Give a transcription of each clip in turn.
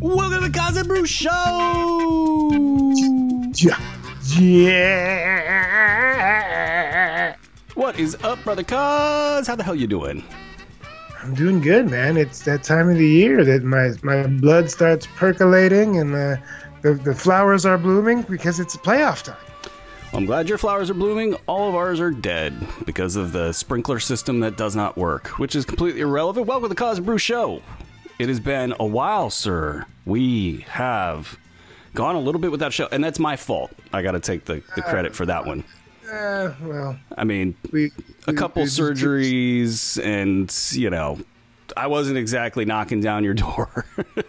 Welcome to the Koz and Bru Show. Yeah. Yeah. What is up, brother? Koz how the hell you doing? I'm doing good, man. It's that time of the year that my my blood starts percolating and the the, the flowers are blooming because it's playoff time. I'm glad your flowers are blooming. All of ours are dead because of the sprinkler system that does not work, which is completely irrelevant. Welcome to the Koz and Bru Show. It has been a while, sir. We have gone a little bit without show, and that's my fault. I got to take the, the credit for that one. Uh, well, I mean, we a couple we just- surgeries, and you know, I wasn't exactly knocking down your door.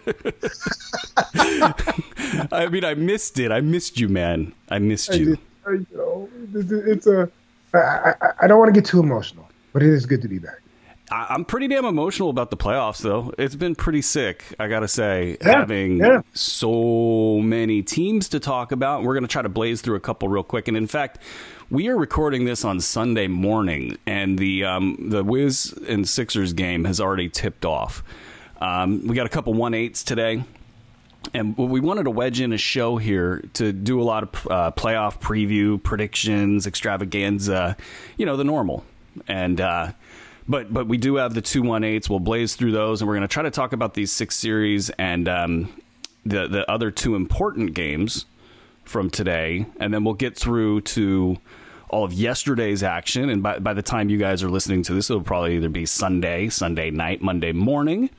I mean, I missed it. I missed you, man. I missed you. I, you know, it's a- it's a. I, I, I don't want to get too emotional, but it is good to be back. I, I'm pretty damn emotional about the playoffs, though. It's been pretty sick, I gotta say, Yeah, having yeah. so many teams to talk about. We're gonna try to blaze through a couple real quick, and in fact, we are recording this on Sunday morning, and the um, the Wiz and Sixers game has already tipped off. Um, we got a couple one eights today. And we wanted to wedge in a show here to do a lot of uh, playoff preview, predictions, extravaganza, you know, the normal. And uh, but but we do have the two one eights. We'll blaze through those, and we're going to try to talk about these six series and um, the the other two important games from today, and then we'll get through to all of yesterday's action. And by by the time you guys are listening to this, it'll probably either be Sunday, Sunday night, Monday morning.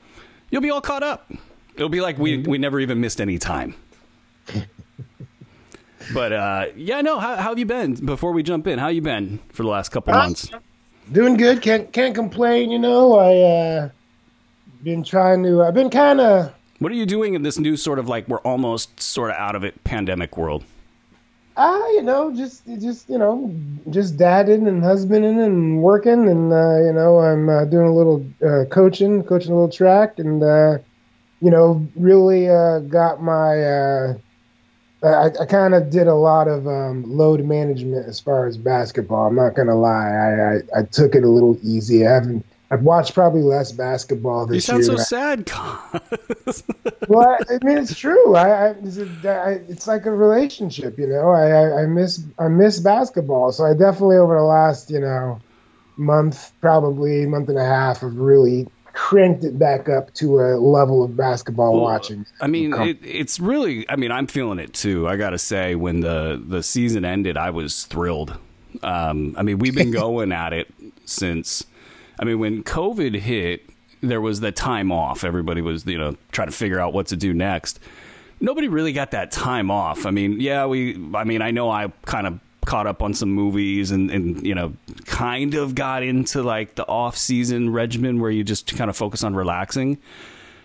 You'll be all caught up. It'll be like we we never even missed any time. but uh, yeah, no. How, how have you been? Before we jump in, how you been for the last couple Uh, months? Doing good. Can't can't complain. You know, I uh, been trying to. I've been kind of. What are you doing in this new sort of like we're almost sort of out of it pandemic world? Ah, you know, just just you know, just dadding and husbanding and working, and uh, you know, I'm uh, doing a little uh, coaching, coaching a little track, and uh, you know, really uh, got my. I, I kind of did a lot of um, load management as far as basketball. I'm not gonna lie, I, I, I took it a little easy. I haven't. I've watched probably less basketball this year. You sound year. so sad. Koz. well, I, I mean, it's true. I, I, it's, a, I, it's like a relationship, you know. I, I, I miss I miss basketball, so I definitely over the last you know month, probably month and a half, have really cranked it back up to a level of basketball Well, watching. I mean, it, it's really. I mean, I'm feeling it too. I got to say, when the the season ended, I was thrilled. Um, I mean, we've been going at it since. I mean, when COVID hit, there was the time off. Everybody was, you know, trying to figure out what to do next. Nobody really got that time off. I mean, yeah, we. I mean, I know I kind of caught up on some movies and and you know kind of got into like the off season regimen where you just kind of focus on relaxing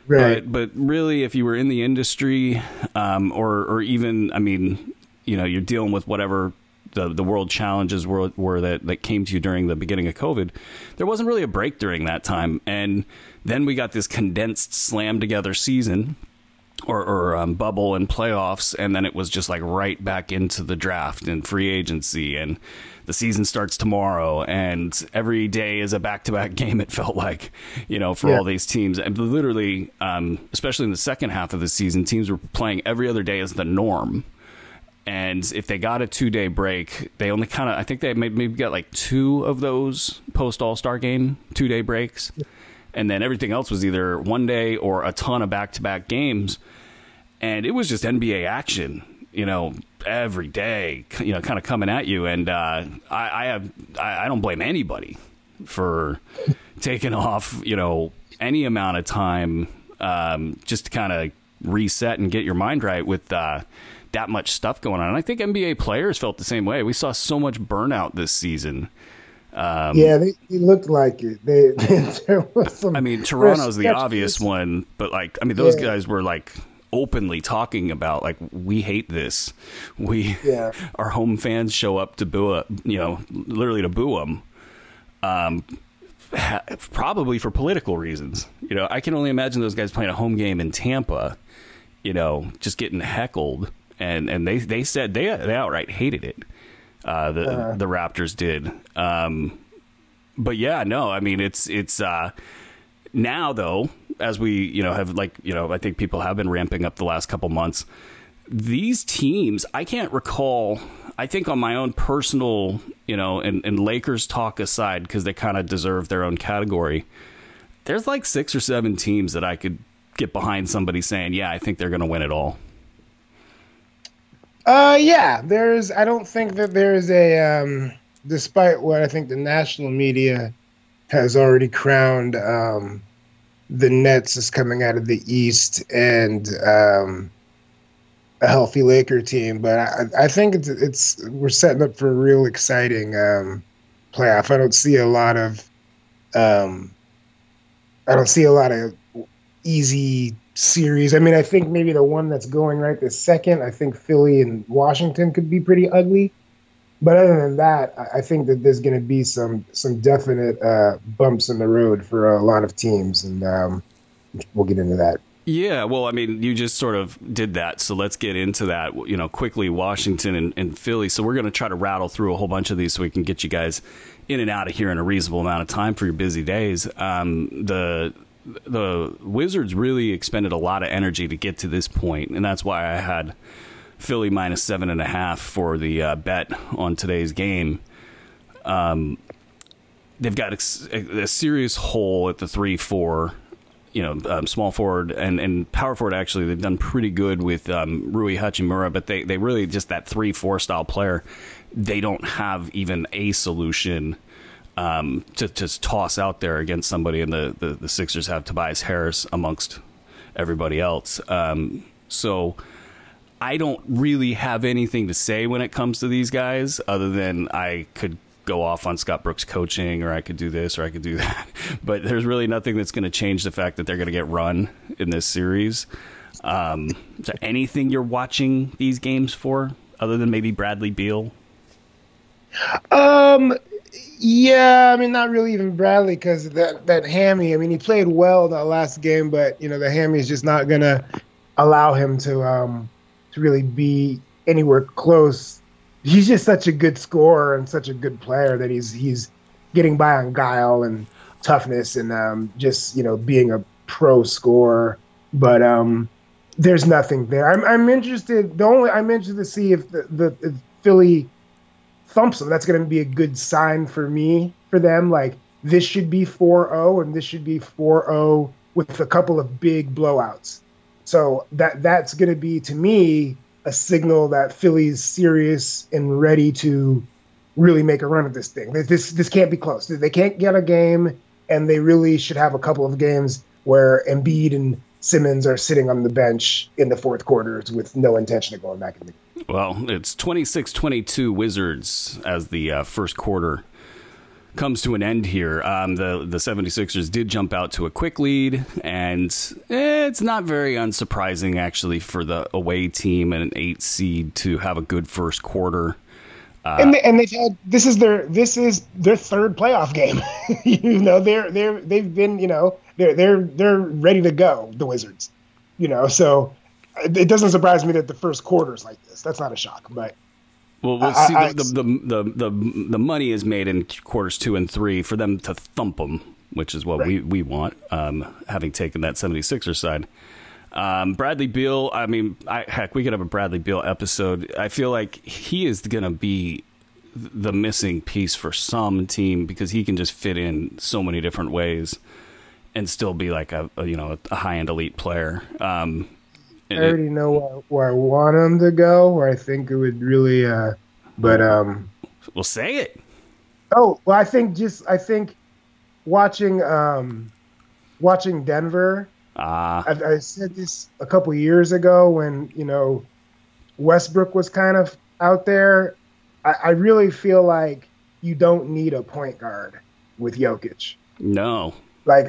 right. but but really, if you were in the industry, um, or or even, I mean, you know, you're dealing with whatever the the world challenges were were that that came to you during the beginning of COVID, there wasn't really a break during that time, and then we got this condensed, slam together season. Or, or um, bubble and playoffs, and then it was just like right back into the draft and free agency, and the season starts tomorrow, and every day is a back-to-back game. It felt like, you know, for Yeah. all these teams, and literally, um, especially in the second half of the season, teams were playing every other day as the norm. And if they got a two day break, they only kind of, I think they maybe, maybe got like two of those post All Star game two day breaks. And then everything else was either one day or a ton of back to back games. And it was just NBA action, you know, every day, you know, kind of coming at you. And uh, I, I have, I, I don't blame anybody for taking off, you know, any amount of time um, just to kind of reset and get your mind right with uh, that much stuff going on. And I think NBA players felt the same way. We saw so much burnout this season. Um, yeah, they, they looked like it. They, there was some. I mean, Toronto's the obvious one, but like, I mean, those Yeah. guys were like openly talking about like we hate this. We Yeah. our home fans show up to boo, you know, literally to boo them. Um, ha- probably for political reasons. You know, I can only imagine those guys playing a home game in Tampa. You know, just getting heckled, and and they they said they they outright hated it. Uh, the Uh-huh. the Raptors did. Um, but yeah, no, I mean it's it's uh, now though as we you know have like you know I think people have been ramping up the last couple months. These teams, I can't recall. I think on my own personal, you know, and, and Lakers talk aside because they kind of deserve their own category. There's like six or seven teams that I could get behind somebody saying, "Yeah, I think they're going to win it all." Uh, yeah. There's. I don't think that there's a. Um, despite what I think the national media has already crowned um, the Nets is coming out of the East and um, a healthy Laker team, but I, I think it's, it's we're setting up for a real exciting um, playoff. I don't see a lot of. Um, I don't see a lot of easy series. I mean, I think maybe the one that's going right this second, I think Philly and Washington could be pretty ugly. But other than that, I think that there's going to be some some definite uh, bumps in the road for a lot of teams, and um, we'll get into that. Yeah, well, I mean, you just sort of did that, so let's get into that. You know, quickly, Washington and, and Philly. So we're going to try to rattle through a whole bunch of these, so we can get you guys in and out of here in a reasonable amount of time for your busy days. Um, the the Wizards really expended a lot of energy to get to this point, and that's why I had Philly minus seven and a half for the uh, bet on today's game. Um, they've got a, a, serious hole at the three four. You know, um, small forward and, and power forward. Actually, they've done pretty good with um, Rui Hachimura, but they they really just that three four style player. They don't have even a solution um, to just toss out there against somebody, and the, the, the Sixers have Tobias Harris amongst everybody else. Um, so I don't really have anything to say when it comes to these guys, other than I could go off on Scott Brooks coaching, or I could do this, or I could do that. But there's really nothing that's going to change the fact that they're going to get run in this series. Um, is there anything you're watching these games for, other than maybe Bradley Beal? Um, yeah, I mean, not really even Bradley because that that hammy. I mean, he played well that last game, but you know, the hammy is just not gonna allow him to um to really be anywhere close. He's just such a good scorer and such a good player that he's he's getting by on guile and toughness and um just you know being a pro scorer. But um, there's nothing there. I'm I'm interested. The only I'm interested to see if the the if Philly thumps them, that's going to be a good sign for me for them. Like this should be 4-0 and this should be 4-0 with a couple of big blowouts. So that that's going to be to me a signal that Philly's serious and ready to really make a run at this thing. This this can't be close. They can't get a game, and they really should have a couple of games where Embiid and Simmons are sitting on the bench in the fourth quarters with no intention of going back in the game. well, it's 26 22 Wizards as the uh, first quarter comes to an end here. Um, the, the 76ers did jump out to a quick lead, and it's not very unsurprising, actually, for the away team and an eight seed to have a good first quarter. Uh, and, they, and they've had this is their this is their third playoff game. you know they're they're they've been you know they're they're they're ready to go the Wizards. You know so it doesn't surprise me that the first quarter is like this. That's not a shock, but. Well, we'll see. I, the, the, the, the, the, money is made in quarters two and three for them to thump them, which is what right. we, we want, um, having taken that 76er side. Um, Bradley Beal, I mean, I, heck, we could have a Bradley Beal episode. I feel like he is going to be the missing piece for some team because he can just fit in so many different ways and still be like a, a you know a high end elite player. Um, I already know where, where, I want him to go. Where I think it would really, uh, but um, we'll say it. Oh well, I think just I think watching um, watching Denver. Ah, uh, I, I said this a couple years ago when you know Westbrook was kind of out there. I, I really feel like you don't need a point guard with Jokic. No, like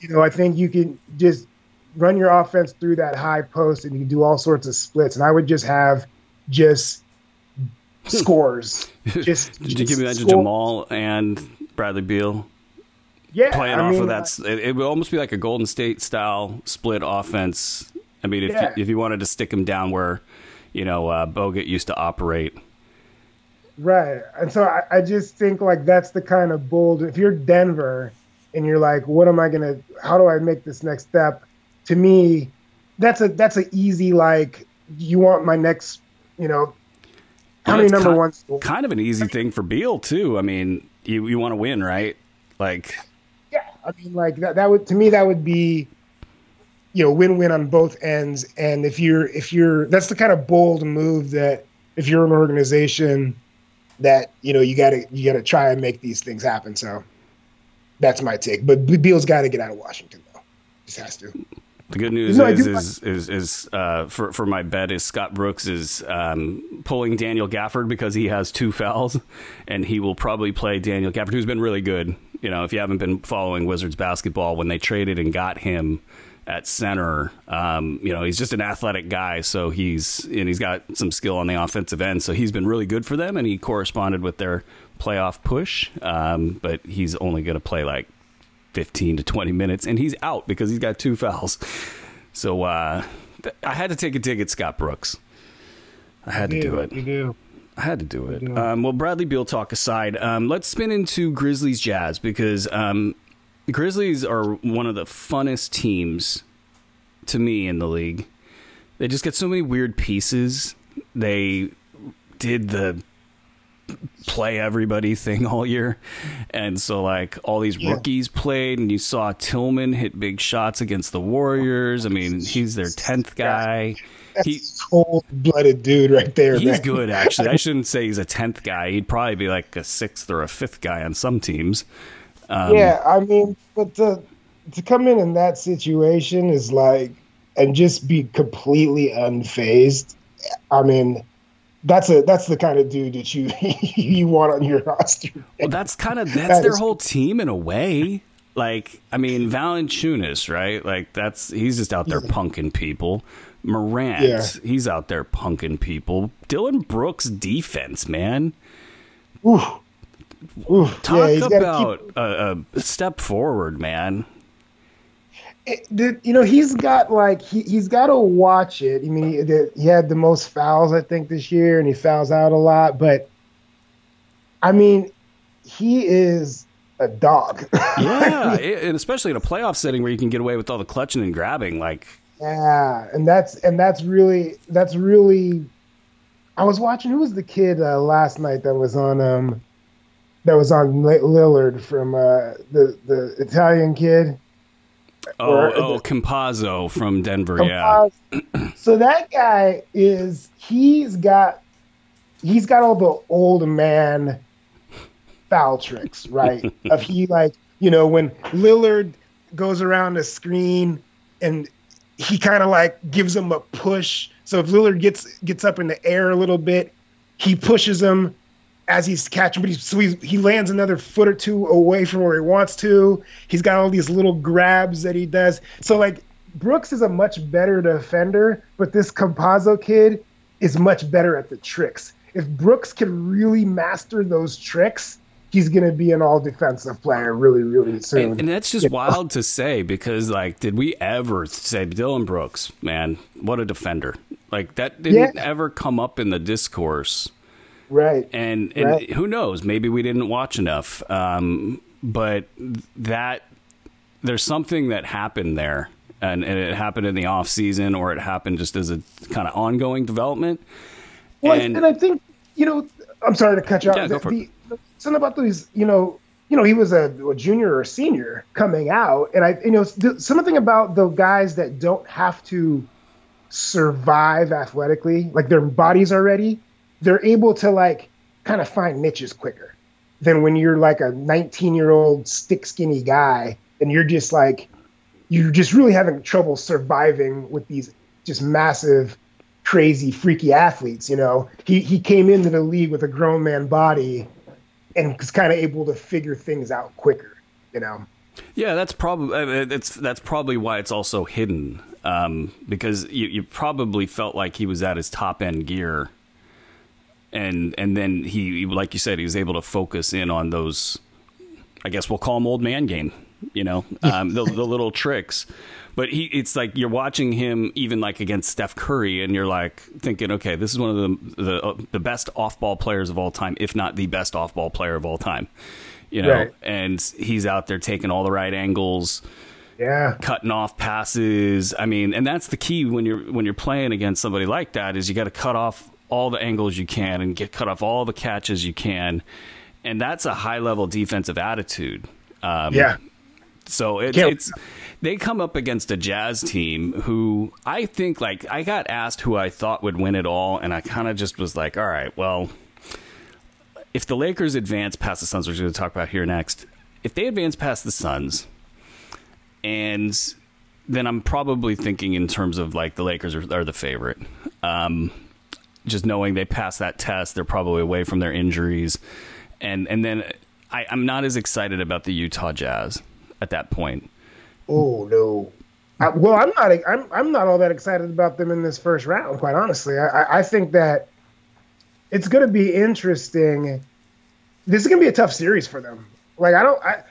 you know, I think you can just run your offense through that high post and you do all sorts of splits. And I would just have just scores. just, Did you give me that Jamal and Bradley Beal? Yeah, playing I off mean, of that, it, it, would almost be like a Golden State style split offense. I mean, if yeah. you, if you wanted to stick them down where you know uh, Bogut used to operate, right? And so I, I just think like that's the kind of bold. If you're Denver and you're like, what am I gonna? How do I make this next step? To me, that's a that's an easy like. You want my next, you know, how many number kind, ones? Kind of an easy thing for Beal too. I mean, you you want to win, right? Like, yeah, I mean, like that. That would to me that would be, you know, win-win on both ends. And if you're if you're that's the kind of bold move that if you're an organization that you know you got to you got to try and make these things happen. So that's my take. But Beal's got to get out of Washington though. Just has to. The good news no, is, is, is, is, uh, for, for my bet is Scott Brooks is um, pulling Daniel Gafford because he has two fouls, and he will probably play Daniel Gafford, who's been really good. You know, if you haven't been following Wizards basketball, when they traded and got him at center, um, you know, he's just an athletic guy, so he's and he's got some skill on the offensive end, so he's been really good for them, and he corresponded with their playoff push. Um, but he's only going to play like 15 to 20 minutes, and he's out because he's got two fouls. So uh, I had to take a dig at Scott Brooks. I had to do it. You do. I had to do it. Um, well, Bradley Beal talk aside, um, let's spin into Grizzlies Jazz because um, the Grizzlies are one of the funnest teams to me in the league. They just get so many weird pieces. They did the play everybody thing all year. And so like all these yeah. rookies played and you saw Tillman hit big shots against the Warriors. I mean, he's their 10th guy. He's a cold blooded dude right there. He's man. good actually. I shouldn't say he's a 10th guy. He'd probably be like a 6th or a 5th guy on some teams. Um, yeah, I mean, but to to come in in that situation is like and just be completely unfazed. I mean, that's a that's the kind of dude that you you want on your roster. Well, that's kind of that's that their is, whole team in a way. Like, I mean, Valanciunas, right? Like, that's he's just out there yeah. punking people. Morant, yeah. he's out there punking people. Dillon Brooks defense, man. Ooh. Ooh. Talk yeah, about keep... a, a step forward, man it, you know, he's got like he he's got to watch it. I mean, he, he, had the most fouls I think this year, and he fouls out a lot. But I mean, he is a dog. yeah, and especially in a playoff setting where you can get away with all the clutching and grabbing, like yeah, and that's and that's really that's really. I was watching. Who was the kid uh, last night that was on um that was on Lillard from uh, the the Italian kid. Oh, or, oh, Campazzo from Denver. Campazzo. Yeah. so that guy is he's got he's got all the old man foul tricks, right? of he like you know when Lillard goes around the screen and he kind of like gives him a push. So if Lillard gets gets up in the air a little bit, he pushes him as he's catching, but he, so he, he lands another foot or two away from where he wants to. He's got all these little grabs that he does. So like Brooks is a much better defender, but this Campazzo kid is much better at the tricks. If Brooks can really master those tricks, he's going to be an all defensive player really, really soon. And, and that's just wild to say because, like, did we ever say Dillon Brooks, man, what a defender? Like, that didn't yeah. ever come up in the discourse Right. And, and right. who knows? Maybe we didn't watch enough. Um, but that there's something that happened there, and, and, it happened in the off season, or it happened just as a kind of ongoing development. Well, and, and I think you know, I'm sorry to cut you off. Yeah, go for the, it. something about these, you know, you know, he was a, a, junior or senior coming out, and I, you know, something about the guys that don't have to survive athletically, like their bodies are ready they're able to like kind of find niches quicker than when you're like a 19 year old stick skinny guy and you're just like you're just really having trouble surviving with these just massive crazy freaky athletes you know? He he came into the league with a grown man body and was kind of able to figure things out quicker you know? Yeah that's probably that's that's probably why it's also hidden um, because you, you probably felt like he was at his top end gear and and then he, like you said, he was able to focus in on those. I guess we'll call them old man game. You know, um, the, the little tricks. But he, it's like you're watching him even like against Steph Curry, and you're like thinking, okay, this is one of the the, uh, the best off ball players of all time, if not the best off ball player of all time. you know, Right. and he's out there taking all the right angles, Yeah. cutting off passes. I mean, and that's the key when you're when you're playing against somebody like that is you got to cut off all the angles you can and get cut off all the catches you can, and that's a high level defensive attitude. Um, Yeah. so it, Can't- it's they come up against a Jazz team who I think like I got asked who I thought would win it all, and I kind of just was like, all right, well, if the Lakers advance past the Suns, which we're going to talk about here next, if they advance past the Suns, and then I'm probably thinking in terms of like the Lakers are, are the favorite. Um, just knowing they passed that test, they're probably away from their injuries, and and then I, I'm not as excited about the Utah Jazz at that point. Oh no. I, well, I'm not. I'm I'm not all that excited about them in this first round. Quite honestly, I I- think that it's going to be interesting. This is going to be a tough series for them. Like I don't. I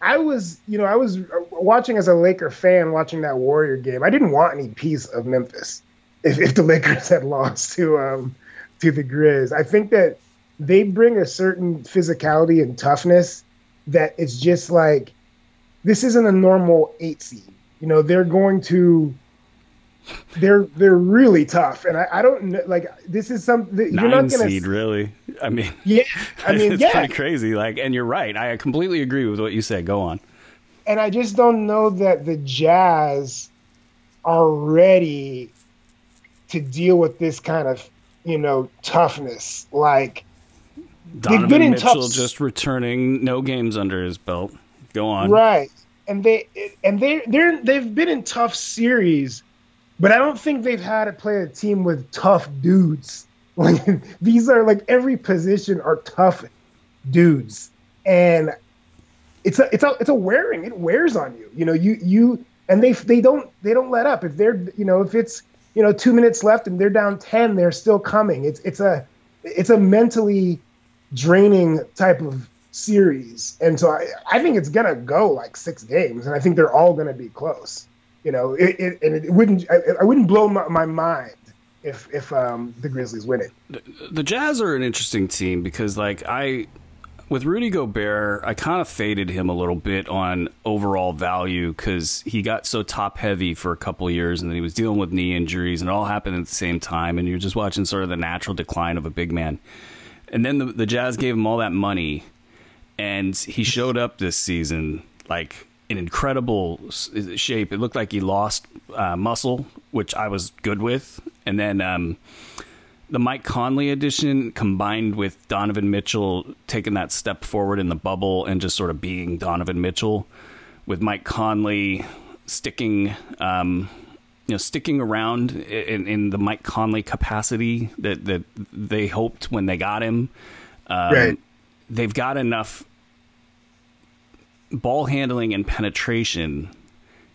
I was you know I was watching as a Laker fan watching that Warrior game. I didn't want any piece of Memphis if if the Lakers had lost to um to the Grizz. I think that they bring a certain physicality and toughness that it's just like this isn't a normal eight seed. You know, they're going to they're they're really tough, and I, I don't know. Like this is something that you're Nine not gonna. seed, really. I mean, Yeah, I mean, it's yeah, pretty crazy. Like, and you're right. I completely agree with what you said. Go on. and I just don't know that the Jazz are ready to deal with this kind of you know toughness. Like Donovan been in Mitchell tough- just returning, no games under his belt. Go on. Right. And they and they they're they've been in tough series, but I don't think they've had to play a team with tough dudes. Like these are like every position are tough dudes. And it's a it's a it's a wearing. It wears on you. You know, you you and they they don't they don't let up. If they're you know, if it's you know, two minutes left and they're down ten, they're still coming. It's it's a it's a mentally draining type of series. And so I, I think it's gonna go like six games, and I think they're all gonna be close. You know, it, it and it wouldn't I, I wouldn't blow my, my mind if if um, the Grizzlies win it. The Jazz are an interesting team because, like, I with Rudy Gobert, I kind of faded him a little bit on overall value because he got so top heavy for a couple years, and then he was dealing with knee injuries, and it all happened at the same time, and you're just watching sort of the natural decline of a big man. And then the, the Jazz gave him all that money, and he showed up this season like in incredible shape. It looked like he lost uh, muscle, which I was good with, and then. Um, the Mike Conley addition combined with Donovan Mitchell taking that step forward in the bubble and just sort of being Donovan Mitchell, with Mike Conley sticking, um, you know, sticking around in, in the Mike Conley capacity that that they hoped when they got him. Um, Right. They've got enough ball handling and penetration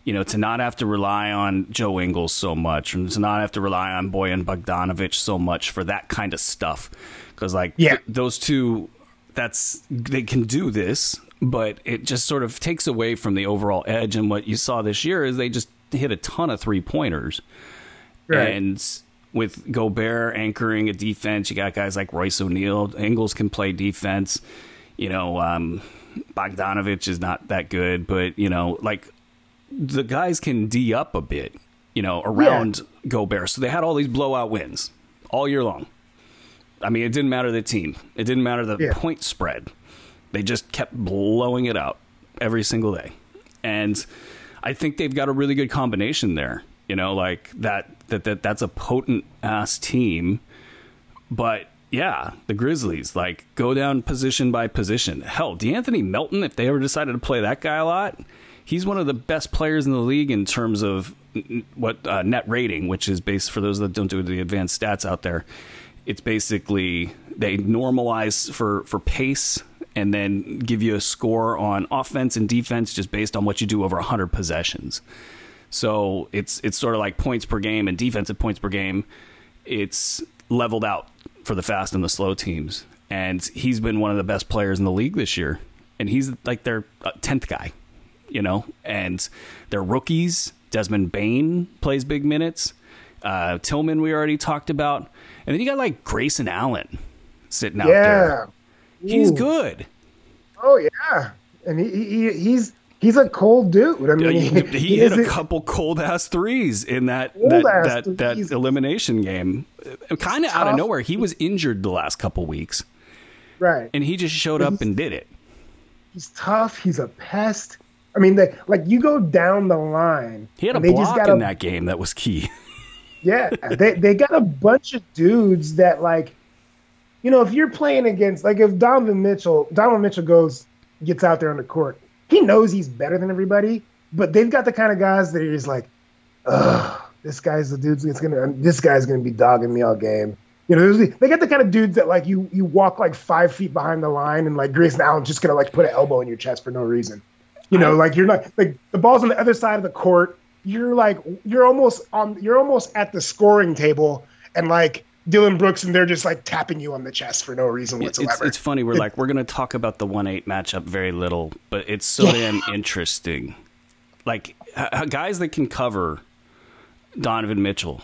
you know, to not have to rely on Joe Ingles so much and to not have to rely on Bojan Bogdanovic so much for that kind of stuff. Because, like, Yeah. th- those two, that's, they can do this, but it just sort of takes away from the overall edge. And what you saw this year is they just hit a ton of three pointers. Right. And with Gobert anchoring a defense, you got guys like Royce O'Neale. Ingles can play defense. You know, um, Bogdanovic is not that good, but, you know, like, the guys can D up a bit, you know, around Gobert. So they had all these blowout wins all year long. I mean, it didn't matter the team. It didn't matter the Yeah. point spread. They just kept blowing it out every single day. And I think they've got a really good combination there. You know, like that that, that that's a potent ass team. But yeah, the Grizzlies, like go down position by position. Hell, D'Anthony Melton, if they ever decided to play that guy a lot, he's one of the best players in the league in terms of what uh, net rating, which is based for those that don't do the advanced stats out there. It's basically they normalize for for pace and then give you a score on offense and defense just based on what you do over 100 possessions. So it's it's sort of like points per game and defensive points per game. It's leveled out for the fast and the slow teams, and he's been one of the best players in the league this year. And he's like their uh, tenth guy, you know. And they're rookies, Desmond Bane plays big minutes. Uh, Tillman we already talked about, and then you got like Grayson Allen sitting out there. yeah. He's good. Oh yeah, and he, he he's he's a cold dude. I mean, he, he, he hit a couple cold ass threes in that that that, that, elimination game, kind of out of nowhere. He was injured the last couple weeks, right? And he just showed up and did it. He's tough. He's a pest. I mean, they, like you go down the line. He had a block in that game that was key. yeah, they they got a bunch of dudes that like, you know, if you're playing against like if Donovan Mitchell, Donovan Mitchell goes gets out there on the court, he knows he's better than everybody, but they've got the kind of guys that are just like, ugh, this guy's the dude that's gonna this guy's gonna be dogging me all game. You know, they got the kind of dudes that like you you walk like five feet behind the line and like Grayson Allen's just gonna like put an elbow in your chest for no reason. You know, I, like you're not like the ball's on the other side of the court. You're like you're almost on you're almost at the scoring table and like Dillon Brooks and they're just like tapping you on the chest for no reason whatsoever. It's, it's funny. We're it, like we're gonna talk about the one eight matchup very little, but it's so yeah. damn interesting. Like h- guys that can cover Donovan Mitchell,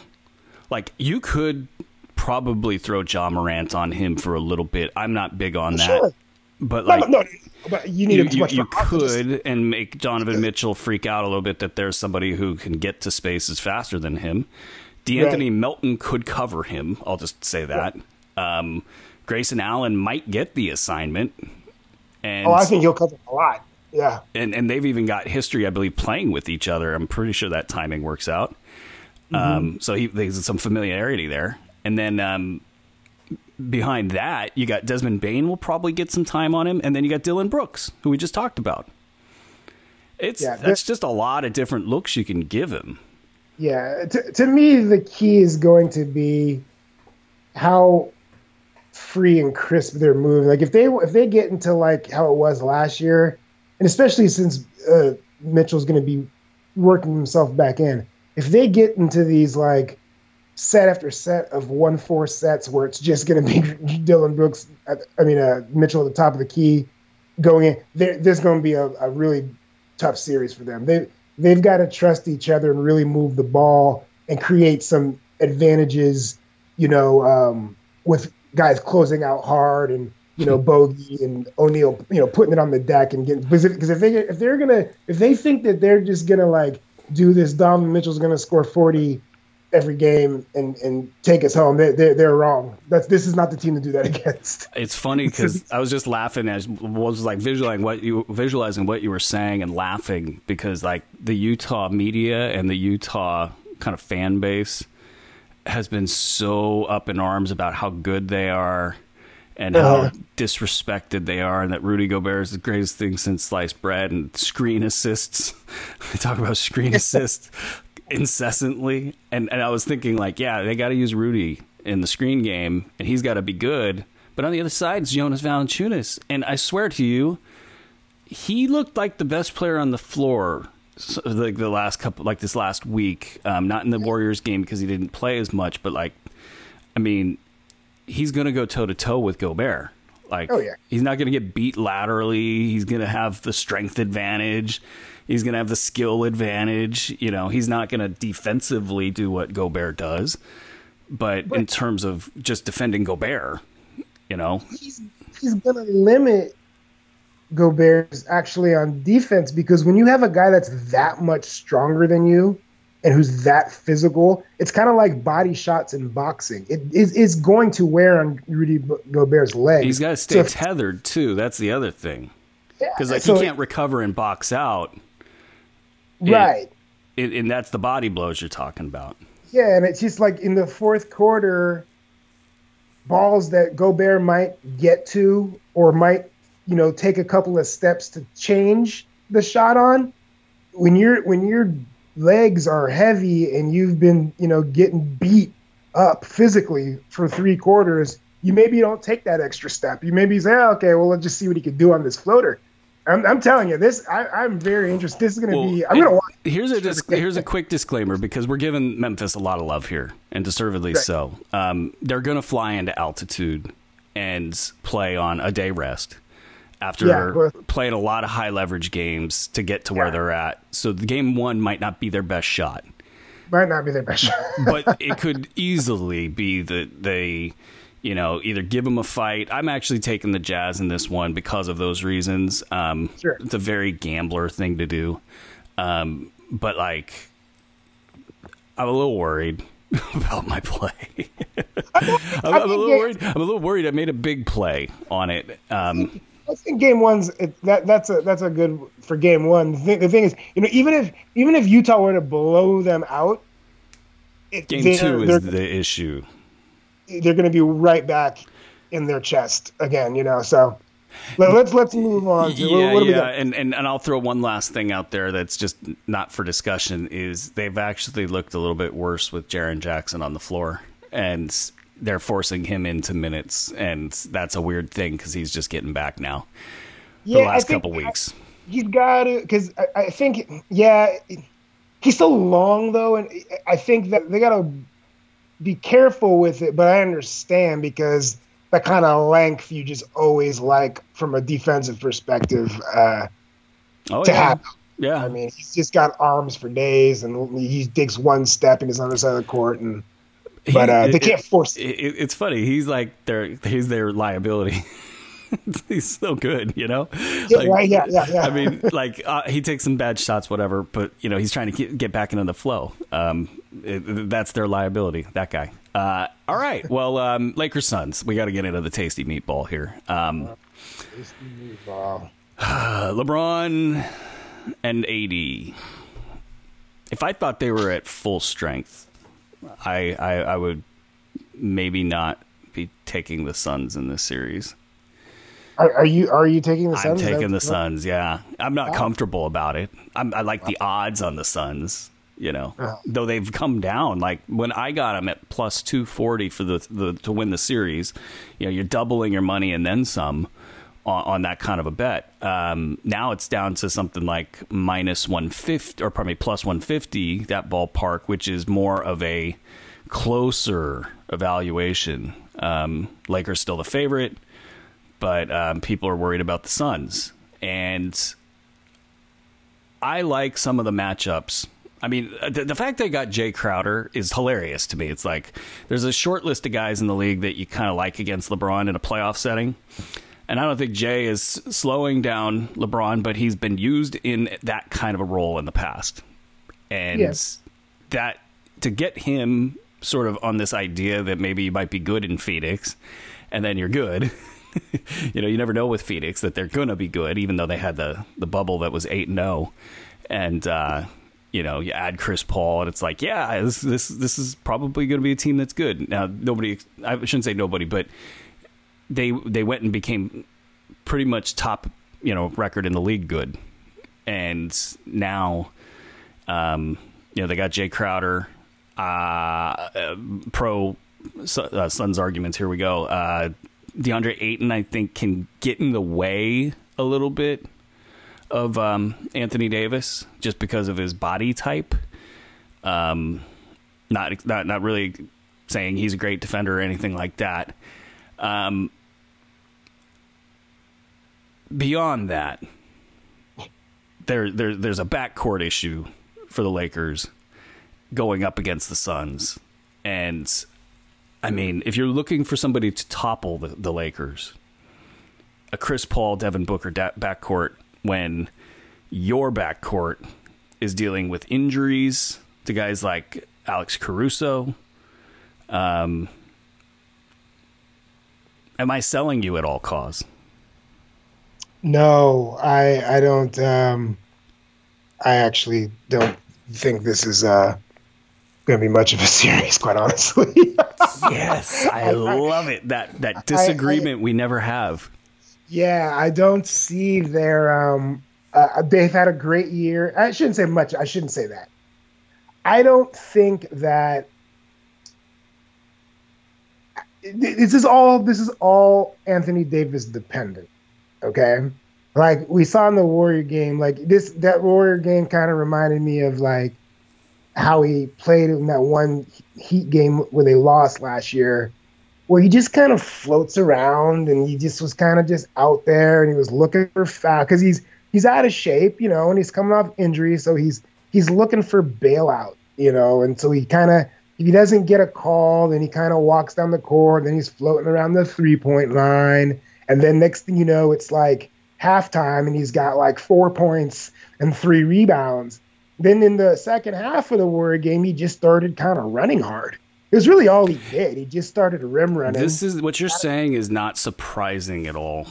like you could probably throw Ja Morant on him for a little bit. I'm not big on that. Sure. But like, no, no, but you need you, you, you could and make Donovan Mitchell freak out a little bit that there's somebody who can get to spaces faster than him. De'Anthony right. Melton could cover him. I'll just say that. Right. Um, Grayson Allen might get the assignment. And, oh, I think he'll cover a lot. Yeah. And and they've even got history, I believe, playing with each other. I'm pretty sure that timing works out. Mm-hmm. Um, so he, there's some familiarity there. And then um, behind that, you got Desmond Bane will probably get some time on him, and then you got Dillon Brooks, who we just talked about. It's yeah, that's just a lot of different looks you can give him. Yeah, to, to me, the key is going to be how free and crisp they're moving. Like if they if they get into like how it was last year, and especially since uh, Mitchell's going to be working himself back in, if they get into these like set after set of one four sets where it's just going to be Dillon Brooks, I mean uh, Mitchell at the top of the key going in. There, there's going to be a, a, really tough series for them. They they've got to trust each other and really move the ball and create some advantages. You know, um, with guys closing out hard and you know Bogey and O'Neale, you know, putting it on the deck and getting because if, because if they if they're gonna if they think that they're just gonna like do this, Donovan Mitchell's gonna score forty every game and, and take us home. They, they, they're wrong. That's this is not the team to do that against. It's funny because I was just laughing as was like visualizing what you visualizing what you were saying and laughing because like the Utah media and the Utah kind of fan base has been so up in arms about how good they are and how uh, disrespected they are, and that Rudy Gobert is the greatest thing since sliced bread and screen assists. they talk about screen assists incessantly. And, and I was thinking, like, yeah, they got to use Rudy in the screen game, and he's got to be good. But on the other side is Jonas Valanciunas, and I swear to you, he looked like the best player on the floor like the last couple, like this last week. Um, not in the Warriors game because he didn't play as much, but like, I mean, he's going to go toe to toe with Gobert. Like, oh, yeah. he's not going to get beat laterally. He's going to have the strength advantage. He's going to have the skill advantage. You know, he's not going to defensively do what Gobert does, but, but in terms of just defending Gobert, you know, he's he's going to limit Gobert actually on defense because when you have a guy that's that much stronger than you and who's that physical, it's kind of like body shots in boxing. It is going to wear on Rudy Gobert's legs. He's got to stay so tethered too. That's the other thing. Because yeah, like so he can't recover and box out. Right. It, it, and that's the body blows you're talking about. Yeah, and it's just like in the fourth quarter, balls that Gobert might get to or might, you know, take a couple of steps to change the shot on. When you're when your legs are heavy and you've been, you know, getting beat up physically for three quarters, you maybe don't take that extra step. You maybe say, oh, okay, well, let's just see what he can do on this floater. I'm, I'm telling you, this I, am very interested. This is going to well, be. I'm going to watch. Here's a disc, here's a quick disclaimer because we're giving Memphis a lot of love here, and deservedly right. so. Um, they're going to fly into altitude and play on a day rest after yeah, playing a lot of high leverage games to get to yeah. where they're at. So the game one might not be their best shot. Might not be their best shot, but it could easily be that they you know, either give them a fight. I'm actually taking the Jazz in this one because of those reasons. Um, Sure. It's a very gambler thing to do. Um, but, like, I'm a little worried about my play. I'm, I'm a little worried. I'm a little worried. I made a big play on it. Um, I think game one's it, that that's a that's a good for game one. The thing, the thing is, you know, even if even if Utah were to blow them out, it, game two is the issue. They're going to be right back in their chest again. You know, so let, let's let's move on. To, Yeah, what, what yeah, and, and and I'll throw one last thing out there that's just not for discussion is they've actually looked a little bit worse with Jaren Jackson on the floor, and they're forcing him into minutes, and that's a weird thing because he's just getting back now Yeah, the last couple weeks. He's got to because I, I think yeah, he's so long though, and I think that they got to be careful with it. But I understand because that kind of length you just always like from a defensive perspective uh, Oh to yeah, have. yeah. I mean, he's just got arms for days, and he takes one step and he's on the other side of the court, and but uh, they can't force it. it, it- it's funny. He's like their he's their liability. he's so good, you know. Yeah, right, yeah, yeah, yeah. I mean, like uh, he takes some bad shots, whatever, but you know he's trying to get, get back into the flow. Um, it, that's their liability. That guy. Uh, all right. Well, um, Lakers Suns. We got to get into the tasty meatball here. Um, Wow. uh, LeBron and AD. If I thought they were at full strength, I, I I would maybe not be taking the Suns in this series. Are, are you are you taking the Suns? I'm Suns? Is that taking the Suns. Yeah, I'm not comfortable about it. I'm, I like the odds on the Suns. You know, Uh-huh. though they've come down. Like when I got them at plus two forty for the, the to win the series, you know, you're doubling your money and then some on, on that kind of a bet. Um, now it's down to something like minus one fifty, or probably plus one fifty. That ballpark, which is more of a closer evaluation. Um, Lakers still the favorite but um, people are worried about the Suns. And I like some of the matchups. I mean, uh, the, the fact they got Jae Crowder is hilarious to me. It's like there's a short list of guys in the league that you kind of like against LeBron in a playoff setting. And I don't think Jae is slowing down LeBron, but he's been used in that kind of a role in the past. And Yes. that to get him sort of on this idea that maybe you might be good in Phoenix and then you're good. you know, you never know with Phoenix that they're going to be good, even though they had the, the bubble that was 8 0. And, uh, you know, you add Chris Paul, and it's like, yeah, this this, this is probably going to be a team that's good. Now, nobody, I shouldn't say nobody, but they they went and became pretty much top, you know, record in the league good. And now, um, you know, they got Jae Crowder, uh, uh, pro uh, Suns arguments. Here we go. Uh, DeAndre Ayton, I think, can get in the way a little bit of um, Anthony Davis just because of his body type. Um, not not not really saying he's a great defender or anything like that. Um, beyond that, there, there there's a backcourt issue for the Lakers going up against the Suns, and I mean, if you're looking for somebody to topple the, the Lakers, a Chris Paul, Devin Booker da- backcourt when your backcourt is dealing with injuries to guys like Alex Caruso. Um, am I selling you at all Koz? No, I I don't. Um, I actually don't think this is uh, going to be much of a series, quite honestly. Yes, I love it. That that disagreement we never have. Yeah, I don't see their. Um, uh, they've had a great year. I shouldn't say much. I shouldn't say that. I don't think that. This is all. This is all Anthony Davis dependent. Okay, like we saw in the Warrior game. Like this, that Warrior game kind of reminded me of like how he played in that one Heat game where they lost last year, where he just kind of floats around and he just was kind of just out there and he was looking for foul because he's he's out of shape, you know, and he's coming off injury, so he's he's looking for bailout, you know, and so he kind of if he doesn't get a call, then he kind of walks down the court, then he's floating around the three point line. And then next thing you know, it's like halftime and he's got like four points and three rebounds. Then in the second half of the Warrior game, he just started kind of running hard. It was really all he did. He just started a rim running. This is what you're saying is not surprising at all.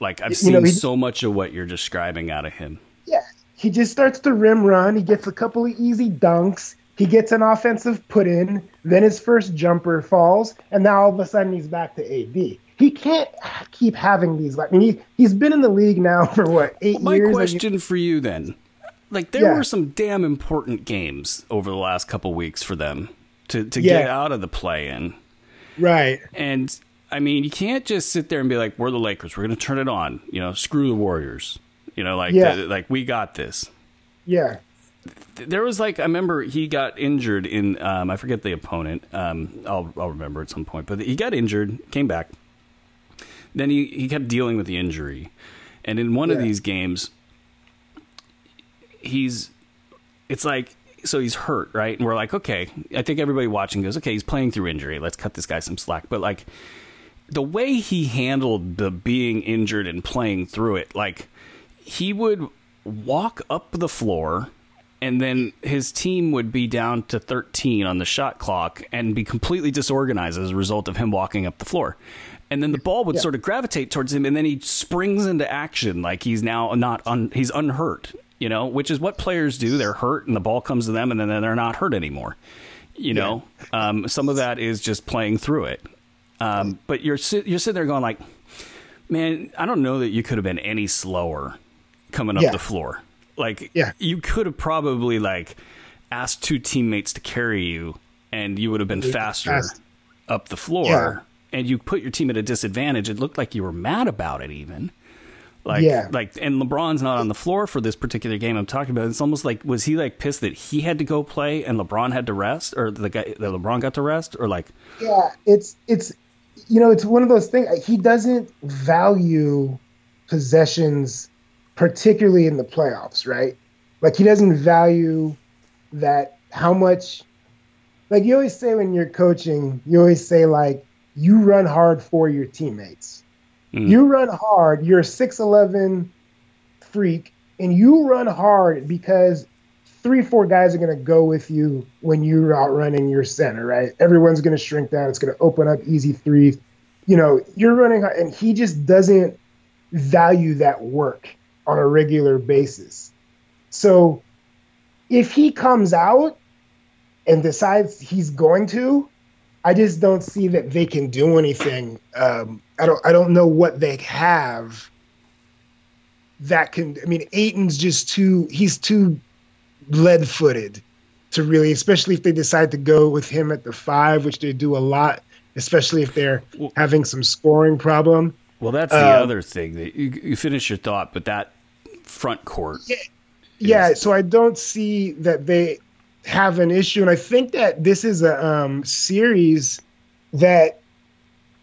Like I've seen know, he, so much of what you're describing out of him. Yeah, he just starts to rim run. He gets a couple of easy dunks. He gets an offensive put in. Then his first jumper falls, and now all of a sudden he's back to AD. He can't keep having these. Like, I mean, he he's been in the league now for what eight My years. My question for you then, like, there yeah. were some damn important games over the last couple weeks for them to to yeah. get out of the play in. Right. And I mean, you can't just sit there and be like, "We're the Lakers. We're going to turn it on." You know, screw the Warriors. You know, like yeah. the, like we got this. Yeah. There was like I remember he got injured in um, I forget the opponent. Um, I'll I'll remember at some point, but he got injured, came back. Then he he kept dealing with the injury, and in one yeah. of these games, he's it's like so he's hurt, right? And we're like, okay, I think everybody watching goes, okay, he's playing through injury. Let's cut this guy some slack. But like the way he handled the being injured and playing through it, like he would walk up the floor and then his team would be down to 13 on the shot clock and be completely disorganized as a result of him walking up the floor. And then the ball would yeah. sort of gravitate towards him and then he springs into action like he's now not un, he's unhurt you know, which is what players do. They're hurt and the ball comes to them and then they're not hurt anymore. You know, yeah. um, some of that is just playing through it. Um, but you're you're sitting there going like, man, I don't know that you could have been any slower coming up yeah. the floor. Like, yeah. you could have probably like asked two teammates to carry you, and you would have been faster fast. up the floor. Yeah. And you put your team at a disadvantage. It looked like you were mad about it, even. Like, yeah. like, and LeBron's not on the floor for this particular game I'm talking about. It's almost like was he like pissed that he had to go play and LeBron had to rest, or the guy that LeBron got to rest, or like? Yeah, it's it's you know it's one of those things. He doesn't value possessions, particularly in the playoffs, right? Like he doesn't value that how much. Like you always say when you're coaching, you always say like you run hard for your teammates Mm. You run hard. You're a 6'11 freak, and you run hard because three, four guys are going to go with you when you're out running your center, right? Everyone's going to shrink down. It's going to open up easy threes. You know, you're running hard, and he just doesn't value that work on a regular basis. So if he comes out and decides he's going to, I just don't see that they can do anything. Um, I don't I don't know what they have that can. I mean, Ayton's just too he's too lead footed to really, especially if they decide to go with him at the five, which they do a lot, especially if they're having some scoring problem. Well, that's the uh, other thing that you, you finish your thought, but that front court. Yeah, yeah. So I don't see that they have an issue, and I think that this is a um, series that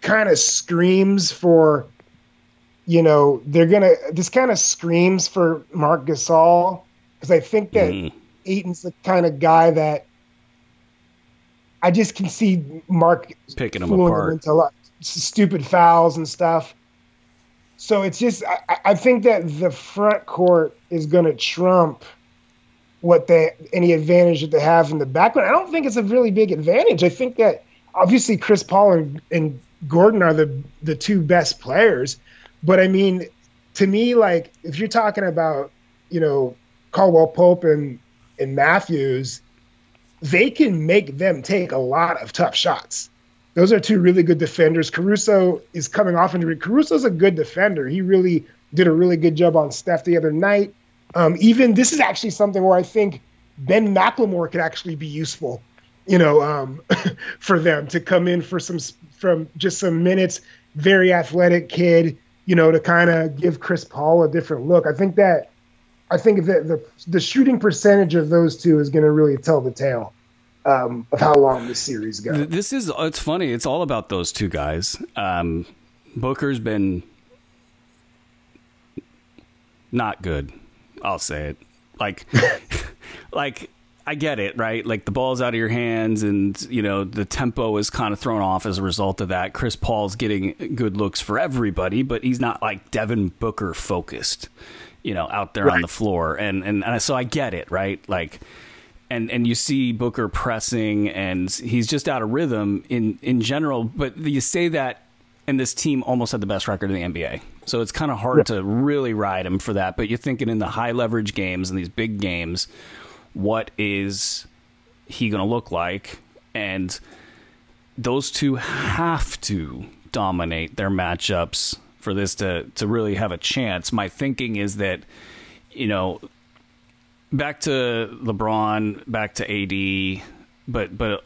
kind of screams for, you know, they're gonna. This kind of screams for Marc Gasol because I think that mm. Ayton's the kind of guy that I just can see Marc picking them apart into a lot stupid fouls and stuff. So it's just I, I think that the front court is going to trump what they any advantage that they have in the background. I don't think it's a really big advantage. I think that obviously Chris Paul and, and Gordon are the the two best players, but I mean, to me, like if you're talking about you know Caldwell Pope and and Matthews, they can make them take a lot of tough shots. Those are two really good defenders. Caruso is coming off injury. Caruso's a good defender. He really did a really good job on Steph the other night. Um, even this is actually something where I think Ben McLemore could actually be useful, you know, um, for them to come in for some from just some minutes. Very athletic kid, you know, to kind of give Chris Paul a different look. I think that I think that the the shooting percentage of those two is going to really tell the tale. Um, of how long this series goes. This is it's funny. It's all about those two guys. Um, Booker's been not good I'll say it. Like, like I get it, right? Like the ball's out of your hands, and you know the tempo is kind of thrown off as a result of that. Chris Paul's getting good looks for everybody, but he's not like Devin Booker focused, you know, out there right. on the floor. And, and and so I get it, right? Like, and and you see Booker pressing, and he's just out of rhythm in in general. But you say that, and this team almost had the best record in the NBA, so it's kind of hard yeah. to really ride him for that. But you're thinking in the high leverage games and these big games what is he going to look like? And those two have to dominate their matchups for this to, to really have a chance. My thinking is that, you know, back to LeBron, back to AD, but, but,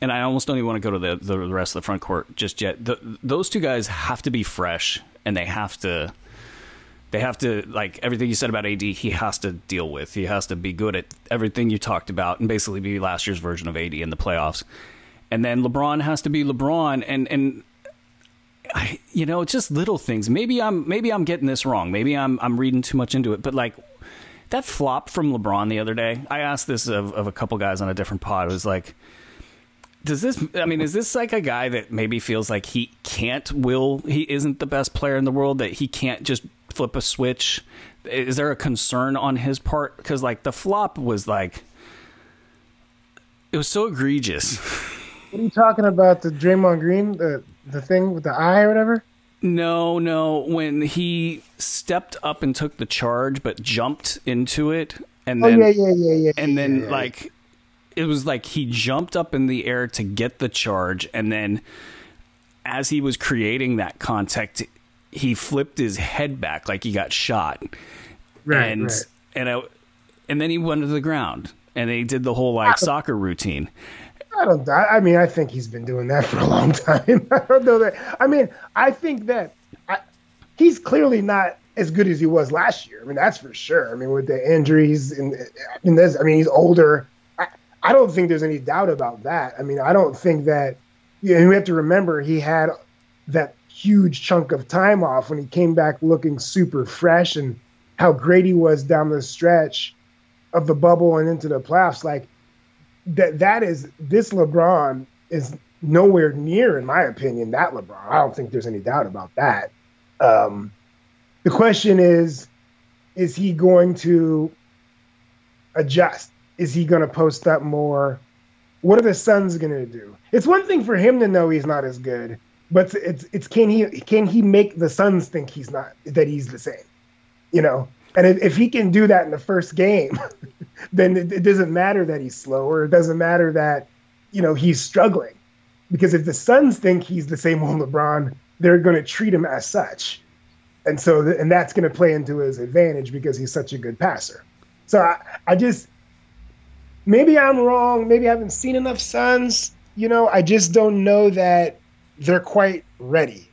and I almost don't even want to go to the, the rest of the front court just yet. The, those two guys have to be fresh and they have to they have to like everything you said about AD. He has to deal with. He has to be good at everything you talked about, and basically be last year's version of AD in the playoffs. And then LeBron has to be LeBron, and and I, you know, it's just little things. Maybe I'm maybe I'm getting this wrong. Maybe I'm I'm reading too much into it. But like that flop from LeBron the other day, I asked this of, of a couple guys on a different pod. It was like, does this? I mean, is this like a guy that maybe feels like he can't will he isn't the best player in the world that he can't just flip a switch? Is there a concern on his part? Because like the flop was like, it was so egregious. What are you talking about? The Draymond Green, the the thing with the eye or whatever? No, no. When he stepped up and took the charge, but jumped into it, and oh, then yeah, yeah, yeah, yeah, and then like it was like he jumped up in the air to get the charge, and then as he was creating that contact, he flipped his head back like he got shot. Right. And right. and I, and then he went to the ground and he did the whole like soccer routine. I don't. I mean, I think he's been doing that for a long time. I don't know that. I mean, I think that I, he's clearly not as good as he was last year. I mean, that's for sure. I mean, with the injuries and I mean, there's, I mean, he's older. I, don't think there's any doubt about that. I mean, I don't think that. You know, we have to remember he had that huge chunk of time off when he came back looking super fresh and how great he was down the stretch of the bubble and into the playoffs. Like that that is this LeBron is nowhere near, in my opinion, that LeBron. I don't think there's any doubt about that. Um, the question is, is he going to adjust? Is he going to post up more? What are the Suns going to do? It's one thing for him to know he's not as good but it's it's can he can he make the Suns think he's not that he's the same, you know? And if, if he can do that in the first game, then it, it doesn't matter that he's slower. It doesn't matter that you know he's struggling, because if the Suns think he's the same old LeBron, they're going to treat him as such, and so th- and that's going to play into his advantage because he's such a good passer. So I, I just maybe I'm wrong. Maybe I haven't seen enough Suns. You know, I just don't know that they're quite ready.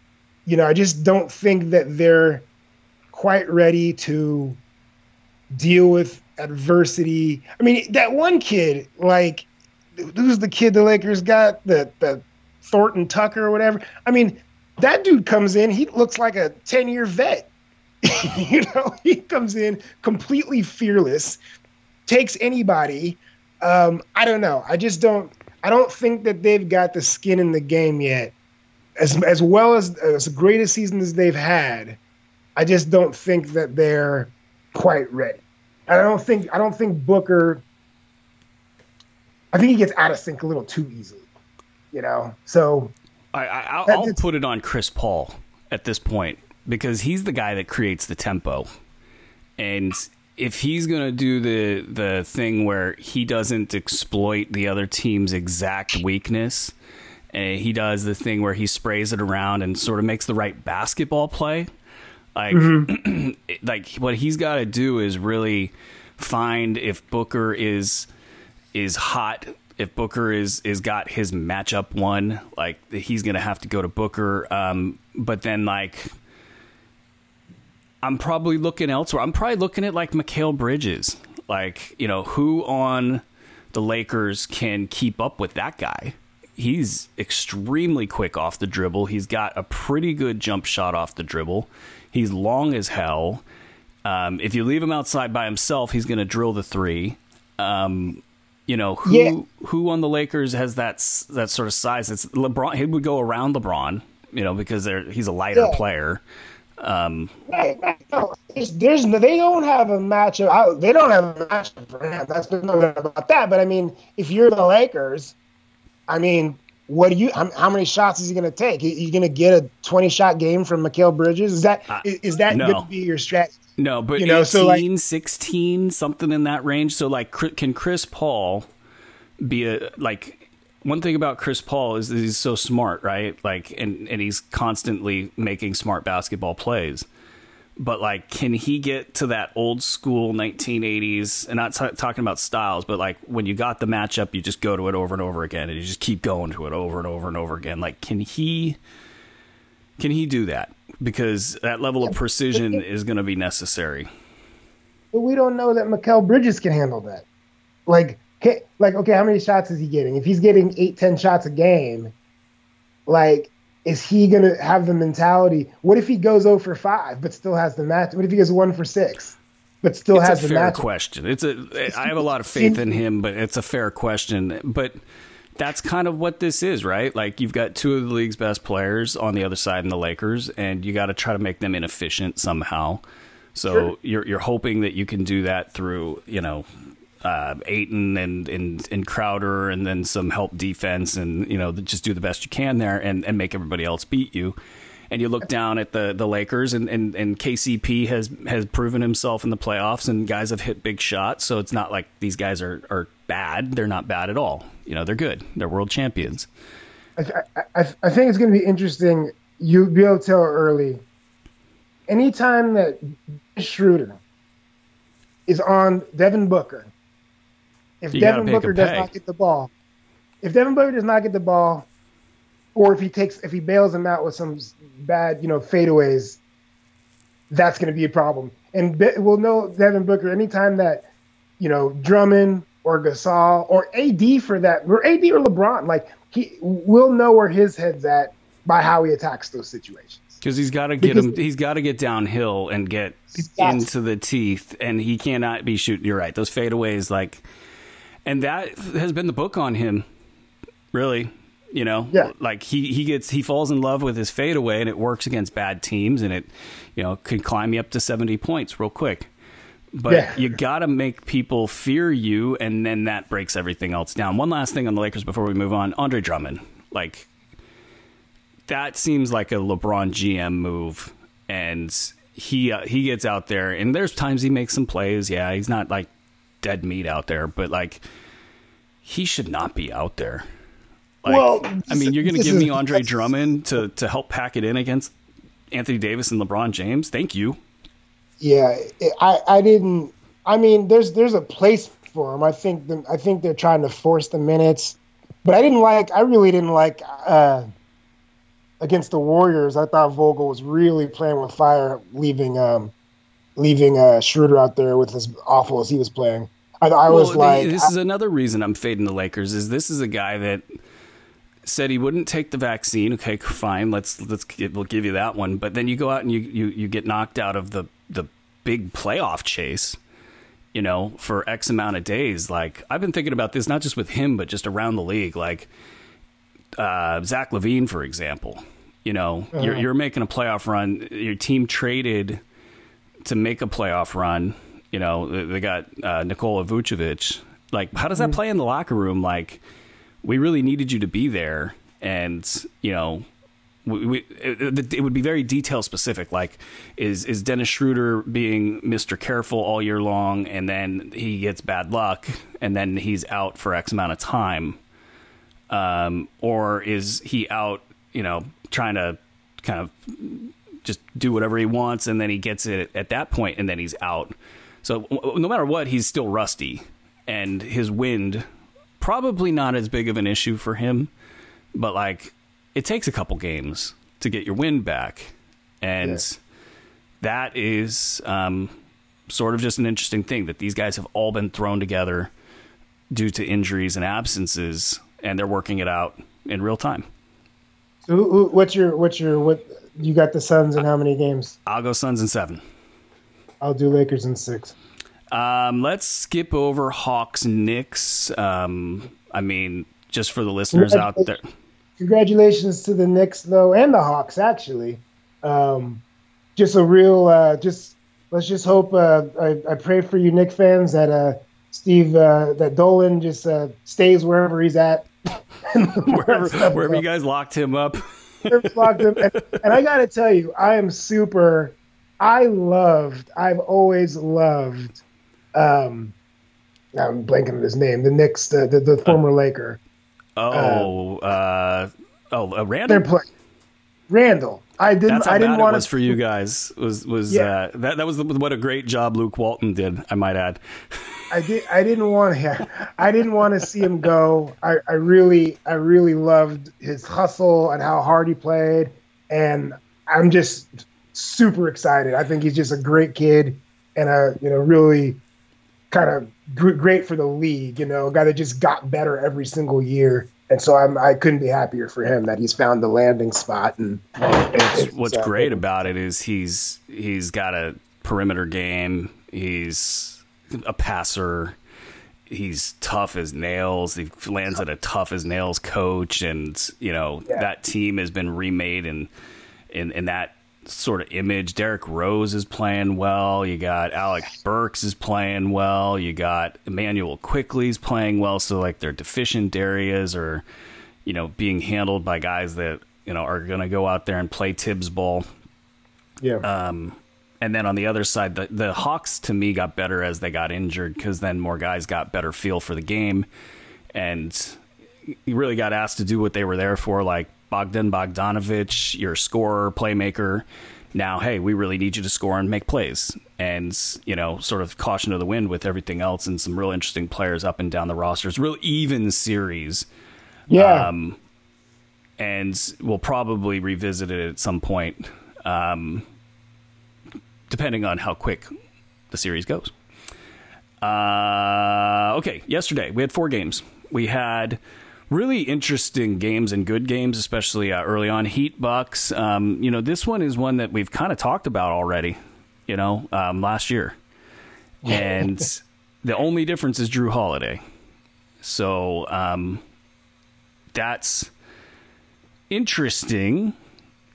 You know, I just don't think that they're quite ready to deal with adversity. I mean, that one kid, like, who's the kid the Lakers got? The the Thornton Tucker or whatever. I mean, that dude comes in, he looks like a 10 year vet. you know, he comes in completely fearless, takes anybody. Um, I don't know. I just don't I don't think that they've got the skin in the game yet as as well as as great a season as they've had, I just don't think that they're quite ready. I don't think I don't think Booker. I think he gets out of sync a little too easily, you know. So I, I will I'll put it on Chris Paul at this point because he's the guy that creates the tempo, and if he's going to do the the thing where he doesn't exploit the other team's exact weakness and he does the thing where he sprays it around and sort of makes the right basketball play. Like, mm-hmm. like what he's got to do is really find if Booker is is hot. If Booker is is got his matchup one, like he's gonna have to go to Booker. Um, but then like I'm probably looking elsewhere. I'm probably looking at like Mikal Bridges. Like, you know, who on the Lakers can keep up with that guy? he's extremely quick off the dribble. He's got a pretty good jump shot off the dribble. He's long as hell. Um, if you leave him outside by himself, he's going to drill the three. Um, you know who Yeah. who on the Lakers has that that sort of size? It's LeBron. He would go around LeBron, you know, because they're, he's a lighter Yeah. player. Um, right, right. No, there's, they don't have a matchup. I, they don't have a matchup for him. That's there's no doubt about that. But I mean, if you're the Lakers, I mean, what do you? How, many shots is he going to take? You, you going to get a 20 shot game from Mikal Bridges? Is that uh, is, is that no. going to be your strategy? No, but You know, 18, so, like- 16, something in that range. So like, can Chris Paul be a like? One thing about Chris Paul is that he's so smart, right? Like, and and he's constantly making smart basketball plays. But like, can he get to that old school 1980s? And not t- talking about styles, but like when you got the matchup, you just go to it over and over again, and you just keep going to it over and over and over again. Like, can he? Can he do that? Because that level of precision is going to be necessary. But we don't know that Mikal Bridges can handle that. Like, like okay, how many shots is he getting? If he's getting eight, ten shots a game, like, is he gonna have the mentality? What if he goes 0 for five but still has the match? What if he goes one for six but still It's has a the fair match? question. It's a. I have a lot of faith in him, but it's a fair question. But that's kind of what this is, right? Like you've got two of the league's best players on the other side in the Lakers, and you got to try to make them inefficient somehow. So Sure. you're you're hoping that you can do that through you know. Uh, Ayton and, and and Crowder, and then some help defense, and you know just do the best you can there, and, and make everybody else beat you. And you look down at the, the Lakers, and, and, and KCP has has proven himself in the playoffs, and guys have hit big shots. So it's not like these guys are, are bad. They're not bad at all. You know, they're good. They're world champions. I, I, I I think it's going to be interesting. You'll be able to tell early. Anytime that Schroeder is on Devin Booker, if You Devin Booker does not get the ball, if Devin Booker does not get the ball, or if he takes if he bails him out with some bad you know fadeaways, that's going to be a problem. And Be- we'll know Devin Booker anytime that you know Drummond or Gasol or AD for that or AD or LeBron, like he we'll know where his head's at by how he attacks those situations. Because he's got to get Because- him. He's got to get downhill and get to. into the teeth, and he cannot be shooting. You're right. Those fadeaways, like, and that has been the book on him. Really, you know, Yeah. Like he he gets he falls in love with his fadeaway, and it works against bad teams, and it, you know, could climb you up to seventy points real quick. But Yeah. you got to make people fear you, and then that breaks everything else down. One last thing on the Lakers before we move on: Andre Drummond, like that seems like a LeBron GM move, and he uh, he gets out there, and there's times he makes some plays. Yeah, he's not like dead meat out there, but like he should not be out there. Like, Well, I mean, you're going to give me Andre Drummond to to help pack it in against Anthony Davis and LeBron James? Thank you. Yeah, I I didn't. I mean, there's there's a place for him. I think the, I think they're trying to force the minutes, but I didn't like. I really didn't like uh, against the Warriors. I thought Vogel was really playing with fire, leaving um leaving uh, Schroeder out there with as awful as he was playing. I, I was like, this is another reason I'm fading the Lakers. Is this is a guy that said he wouldn't take the vaccine. Okay, fine. Let's let's we'll give you that one. But then you go out and you you, you get knocked out of the the big playoff chase. You know, for X amount of days. Like I've been thinking about this, not just with him, but just around the league. Like uh, Zach LaVine, for example. You know, you're you're making a playoff run. Your team traded to make a playoff run. You know, they got uh, Nikola Vucevic. Like, how does that play in the locker room? Like, we really needed you to be there, and you know, we, we, it, it would be very detail specific. Like, is is Dennis Schroeder being Mister Careful all year long, and then he gets bad luck, and then he's out for X amount of time, um, or is he out? You know, trying to kind of just do whatever he wants, and then he gets it at that point, and then he's out. So no matter what, he's still rusty, and his wind probably not as big of an issue for him, but like it takes a couple games to get your wind back, and Yeah. that is um, sort of just an interesting thing that these guys have all been thrown together due to injuries and absences, and they're working it out in real time. so what's your what's your what? You got the Suns in how many games? I'll go Suns in seven. I'll do Lakers in six. Um, let's skip over Hawks Knicks. Um, I mean, just for the listeners out there. Congratulations to the Knicks though, and the Hawks actually. Um, just a real, uh, just let's just hope. Uh, I, I pray for you, Knick fans, that uh, Steve, uh, that Dolan just uh, stays wherever he's at. wherever, wherever you guys locked him up. locked him. And, and I got to tell you, I am super. I loved. I've always loved. Um, I'm blanking on his name. The Knicks, the the, the former Laker. Oh, uh, uh oh, uh, Randle. They're playing. Randle. I didn't. That's how I didn't bad want it was to... for you guys. Was was yeah. uh, that that was the, what a great job Luke Walton did. I might add. I did. I didn't want to. I didn't want to see him go. I, I really, I really loved his hustle and how hard he played, and I'm just super excited. I think he's just a great kid and a you know really kind of great for the league. You know, a guy that just got better every single year. And so I'm, I couldn't be happier for him that he's found the landing spot. And, and what's uh, great about it is he's he's got a perimeter game. He's a passer. He's tough as nails. He lands at a tough as nails coach, and you know yeah. that team has been remade in in in that sort of image. Derrick Rose is playing well. You got Alec Burks is playing well. You got Immanuel Quickley's playing well. So like their deficient areas are, you know, being handled by guys that you know are going to go out there and play Thibs ball. Yeah. Um, and then on the other side, the, the Hawks to me got better as they got injured because then more guys got better feel for the game, and you really got asked to do what they were there for, like Bogdan Bogdanovic, your scorer, playmaker. Now, hey, we really need you to score and make plays, and you know, sort of caution to the wind with everything else, and some real interesting players up and down the rosters. Real even series. Yeah. Um, and we'll probably revisit it at some point. Um, depending on how quick the series goes. Uh, okay, yesterday we had four games. We had really interesting games and good games, especially uh, early on. Heat Bucks. Um, you know, this one is one that we've kind of talked about already. You know, um, last year, and the only difference is Jrue Holiday. So um, that's interesting.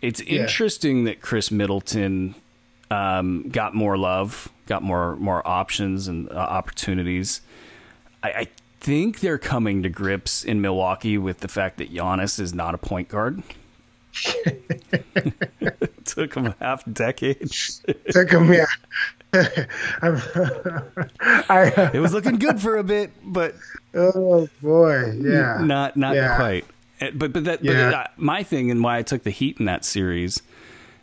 It's yeah. interesting that Khris Middleton um, got more love, got more more options and uh, opportunities. I, I, think they're coming to grips in Milwaukee with the fact that Giannis is not a point guard. Took him a half decade. Took him, yeah. I, it was looking good for a bit, but oh boy, yeah, not not yeah. quite. Eh, but but that yeah. but uh, my thing and why I took the Heat in that series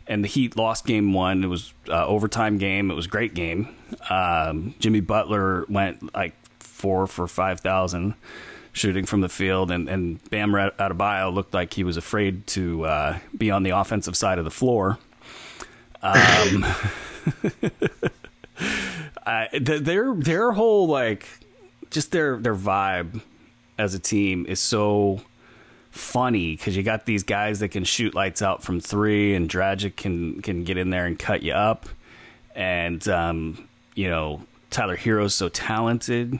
and the Heat lost game one. It was uh, overtime game. It was a great game. Um, Jimmy Butler went like four for five thousand shooting from the field, and and Bam Adebayo looked like he was afraid to uh, be on the offensive side of the floor. Um, I, their their whole like just their their vibe as a team is so funny because you got these guys that can shoot lights out from three, and Dragic can can get in there and cut you up, and um, you know Tyler Herro's so talented.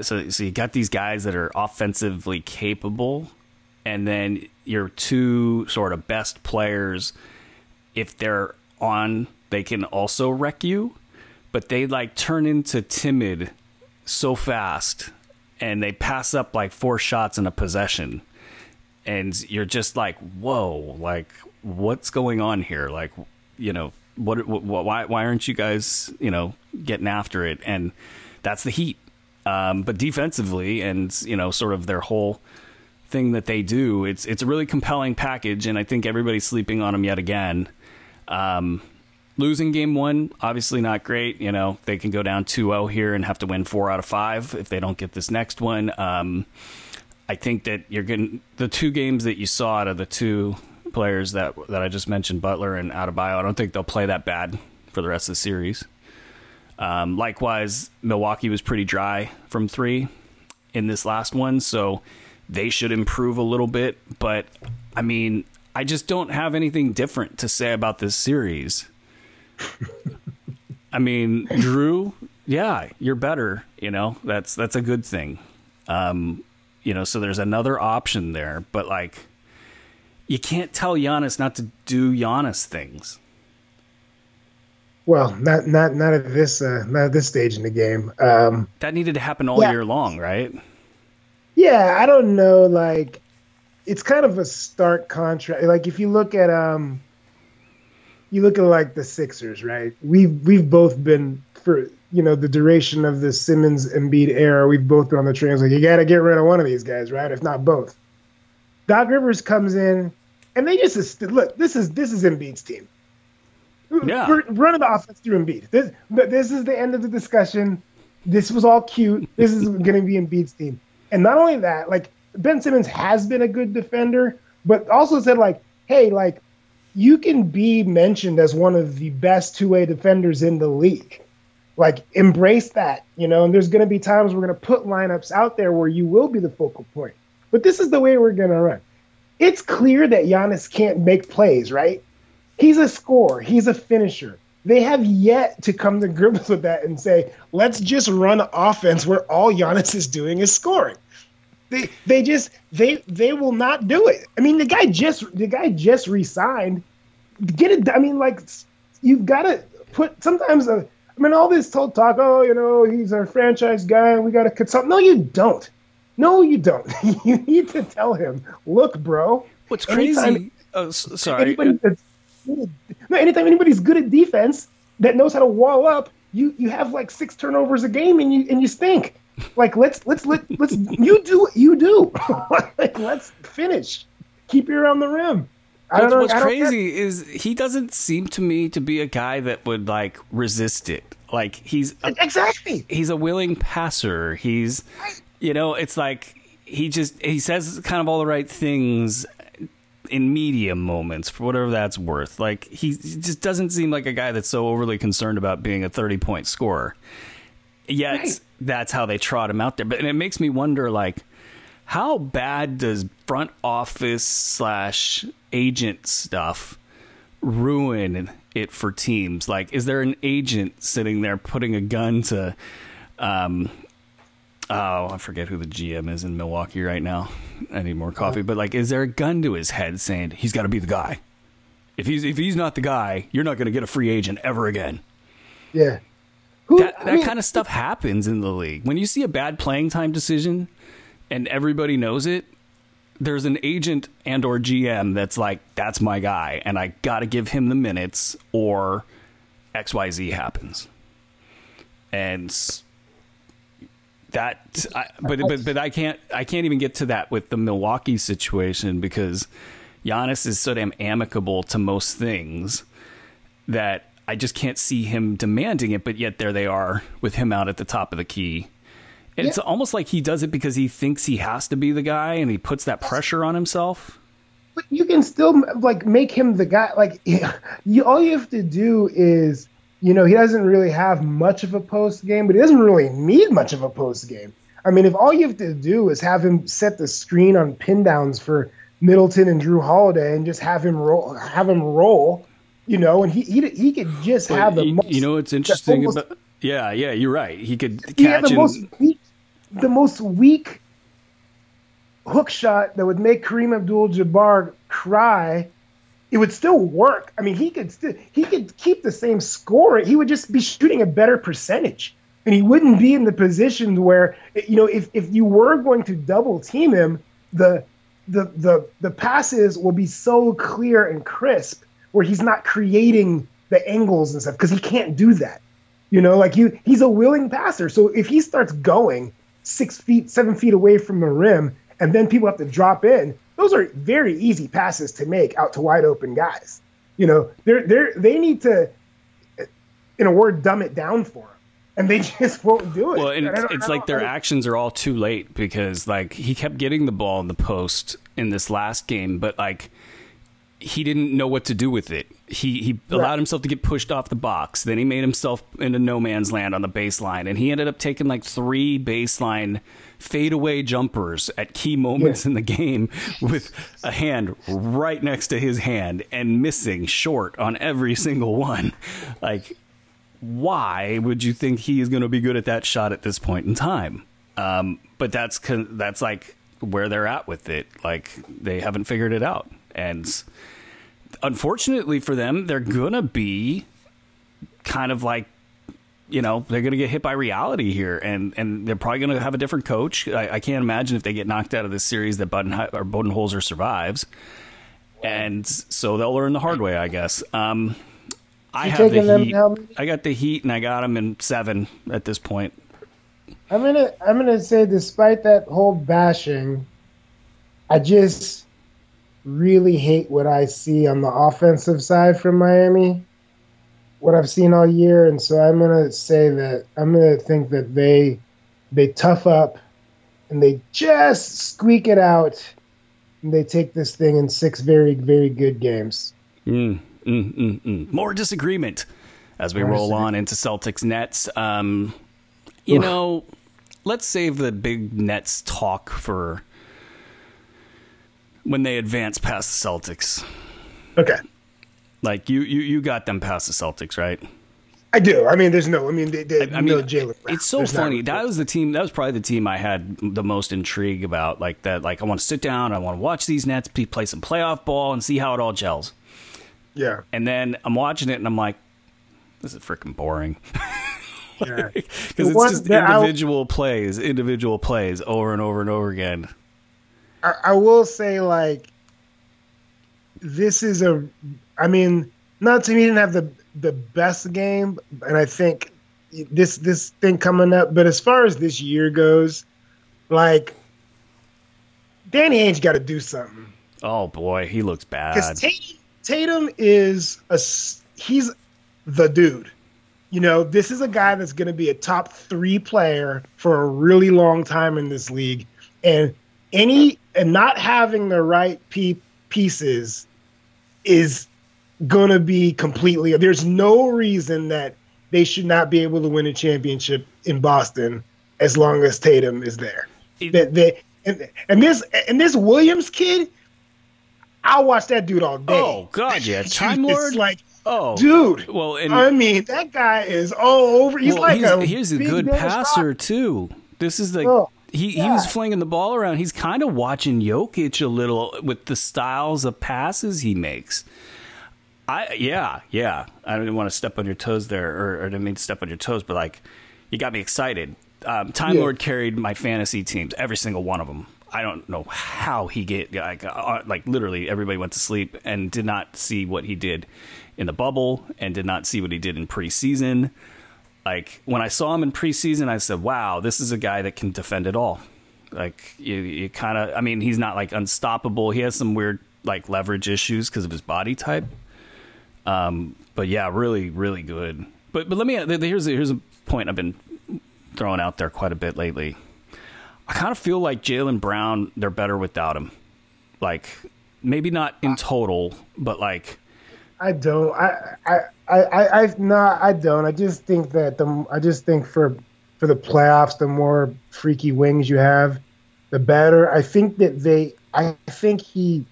So, so you got these guys that are offensively capable, and then your two sort of best players, if they're on, they can also wreck you, but they like turn into timid so fast, and they pass up like four shots in a possession and you're just like, whoa, like what's going on here? Like, you know, what, what why why aren't you guys, you know, getting after it? And that's the Heat. Um, but defensively, and you know, sort of their whole thing that they do, it's it's a really compelling package, and I think everybody's sleeping on them yet again. Um, losing game one, obviously not great. You know, they can go down 2-0 here and have to win four out of five if they don't get this next one. Um, I think that you're getting the two games that you saw out of the two players that that I just mentioned, Butler and Adebayo. I don't think they'll play that bad for the rest of the series. Um, likewise, Milwaukee was pretty dry from three in this last one, so they should improve a little bit. But I mean, I just don't have anything different to say about this series. I mean, Jrue, yeah, you're better. You know, that's that's a good thing. Um, you know, so there's another option there, but like, you can't tell Giannis not to do Giannis things. Well, not not not at this uh, not at this stage in the game. Um, that needed to happen all yeah. year long, right? Yeah, I don't know. Like, it's kind of a stark contrast. Like, if you look at um, you look at like the Sixers, right? We've we've both been for you know the duration of the Simmons Embiid era. We've both been on the train. Like, you got to get rid of one of these guys, right? If not both. Doc Rivers comes in, and they just look. This is this is Embiid's team. Yeah. Running the offense through Embiid. This, this is the end of the discussion. This was all cute. This is going to be Embiid's team. And not only that, like Ben Simmons has been a good defender, but also said like, hey, like you can be mentioned as one of the best two-way defenders in the league. Like embrace that, you know. And there's going to be times we're going to put lineups out there where you will be the focal point. But this is the way we're going to run. It's clear that Giannis can't make plays, right? He's a scorer, he's a finisher. They have yet to come to grips with that and say, let's just run offense where all Giannis is doing is scoring. They they just they they will not do it. I mean, the guy just the guy just resigned. Get it. I mean, like you've got to put sometimes. Uh, I mean, all this talk, oh, you know, he's our franchise guy, and we got to consult. No, you don't. No, you don't. you need to tell him, look, bro. What's crazy? oh, sorry. Anybody no, anytime anybody's good at defense that knows how to wall up, you you have like six turnovers a game and you and you stink. Like let's let's let let's you do what you do. like let's finish. Keep your on the rim. I what's, know, what's crazy is he doesn't seem to me to be a guy that would like resist it. Like he's a, exactly he's a willing passer. He's you know it's like he just he says kind of all the right things in media moments for whatever that's worth. Like he just doesn't seem like a guy that's so overly concerned about being a 30 point scorer. Yet right. that's how they trot him out there. But and it makes me wonder like how bad does front office slash agent stuff ruin it for teams? Like is there an agent sitting there putting a gun to um oh, I forget who the GM is in Milwaukee right now. I need more oh. coffee. But like, is there a gun to his head saying he's got to be the guy? If he's if he's not the guy, you're not going to get a free agent ever again. Yeah, Who, that that mean, kind of stuff happens in the league. When you see a bad playing time decision, and everybody knows it, there's an agent and or GM that's like, that's my guy, and I got to give him the minutes, or X Y Z happens. And that I, but but but I can't I can't even get to that with the Milwaukee situation because Giannis is so damn amicable to most things that I just can't see him demanding it but yet there they are with him out at the top of the key. Yeah. It's almost like he does it because he thinks he has to be the guy and he puts that pressure on himself. But you can still like make him the guy like you all you have to do is you know, he doesn't really have much of a post game, but he doesn't really need much of a post game. I mean, if all you have to do is have him set the screen on pin downs for Middleton and Jrue Holiday and just have him roll, have him roll, you know, and he he, he could just but have the most. You know, it's interesting almost, about. Yeah, yeah, you're right. He could he catch the most weak, the most weak hook shot that would make Kareem Abdul-Jabbar cry it would still work. I mean, he could still he could keep the same score. He would just be shooting a better percentage, and he wouldn't be in the position where you know if if you were going to double team him, the the the the passes will be so clear and crisp where he's not creating the angles and stuff because he can't do that. You know, like you he's a willing passer. So if he starts going six feet, seven feet away from the rim, and then people have to drop in, those are very easy passes to make out to wide open guys. You know, they're they're they need to, in a word, dumb it down for them and they just won't do it. Well, and it's, it's like their actions are all too late because like he kept getting the ball in the post in this last game, but like he didn't know what to do with it. He he right. allowed himself to get pushed off the box. Then he made himself into no man's land on the baseline, and he ended up taking like three baseline fadeaway jumpers at key moments yeah. in the game with a hand right next to his hand and missing short on every single one. Like why would you think he is going to be good at that shot at this point in time? Um, but that's that's like where they're at with it. Like they haven't figured it out, and unfortunately for them, they're gonna be kind of like you know they're going to get hit by reality here, and and they're probably going to have a different coach. I, I, can't imagine if they get knocked out of this series that Buden or Budenholzer survives, and so they'll learn the hard way, I guess. Um, I you have the Heat. I got the Heat, and I got them in seven at this point. I'm gonna I'm gonna say, despite that whole bashing, I just really hate what I see on the offensive side from Miami what I've seen all year, and so I'm gonna say that I'm gonna think that they they tough up and they just squeak it out, and they take this thing in six very very good games. Mm, mm, mm, mm. More disagreement as we More roll on into Celtics Nets. Um, you Oof. know, let's save the big Nets talk for when they advance past the Celtics. Okay. Like you, you, you got them past the Celtics, right? I do. I mean, there's no. I mean, they, they, I, mean, no Jaylen. It's so there's funny. That was the team. That was probably the team I had the most intrigue about. Like that. Like I want to sit down. I want to watch these Nets play some playoff ball and see how it all gels. Yeah. And then I'm watching it and I'm like, this is freaking boring. Because like, it's just individual plays, individual plays over and over and over again. I, I will say, like, this is a I mean, not to me, didn't have the the best game, and I think this this thing coming up. But as far as this year goes, like Danny Ainge got to do something. Oh boy, he looks bad. Because Tatum, Tatum is a he's the dude. You know, this is a guy that's going to be a top three player for a really long time in this league, and any and not having the right pe- pieces is gonna be completely. There's no reason that they should not be able to win a championship in Boston as long as Tatum is there. That they and, and this and this Williams kid, I'll watch that dude all day. Oh God, yeah, Time Lord. Like, oh, dude. Well, and, I mean, that guy is all over. He's well, like he's, a he's a good passer too. This is like. Oh. He, he was flinging the ball around. He's kind of watching Jokic a little with the styles of passes he makes. I yeah yeah. I didn't want to step on your toes there, or, or didn't mean to step on your toes, but like you got me excited. Um, Time yeah. Lord carried my fantasy teams, every single one of them. I don't know how he get like uh, like literally everybody went to sleep and did not see what he did in the bubble and did not see what he did in preseason. Like when I saw him in preseason, I said, "Wow, this is a guy that can defend it all." Like you, you kind of, I mean, he's not like unstoppable. He has some weird like leverage issues because of his body type, um, but yeah, really, really good. But but let me here's here's a point I've been throwing out there quite a bit lately. I kind of feel like Jaylen Brown, they're better without him. Like maybe not in total, but like I don't. I I I I no, I don't. I just think that the I just think for for the playoffs, the more freaky wings you have, the better. I think that they. I think he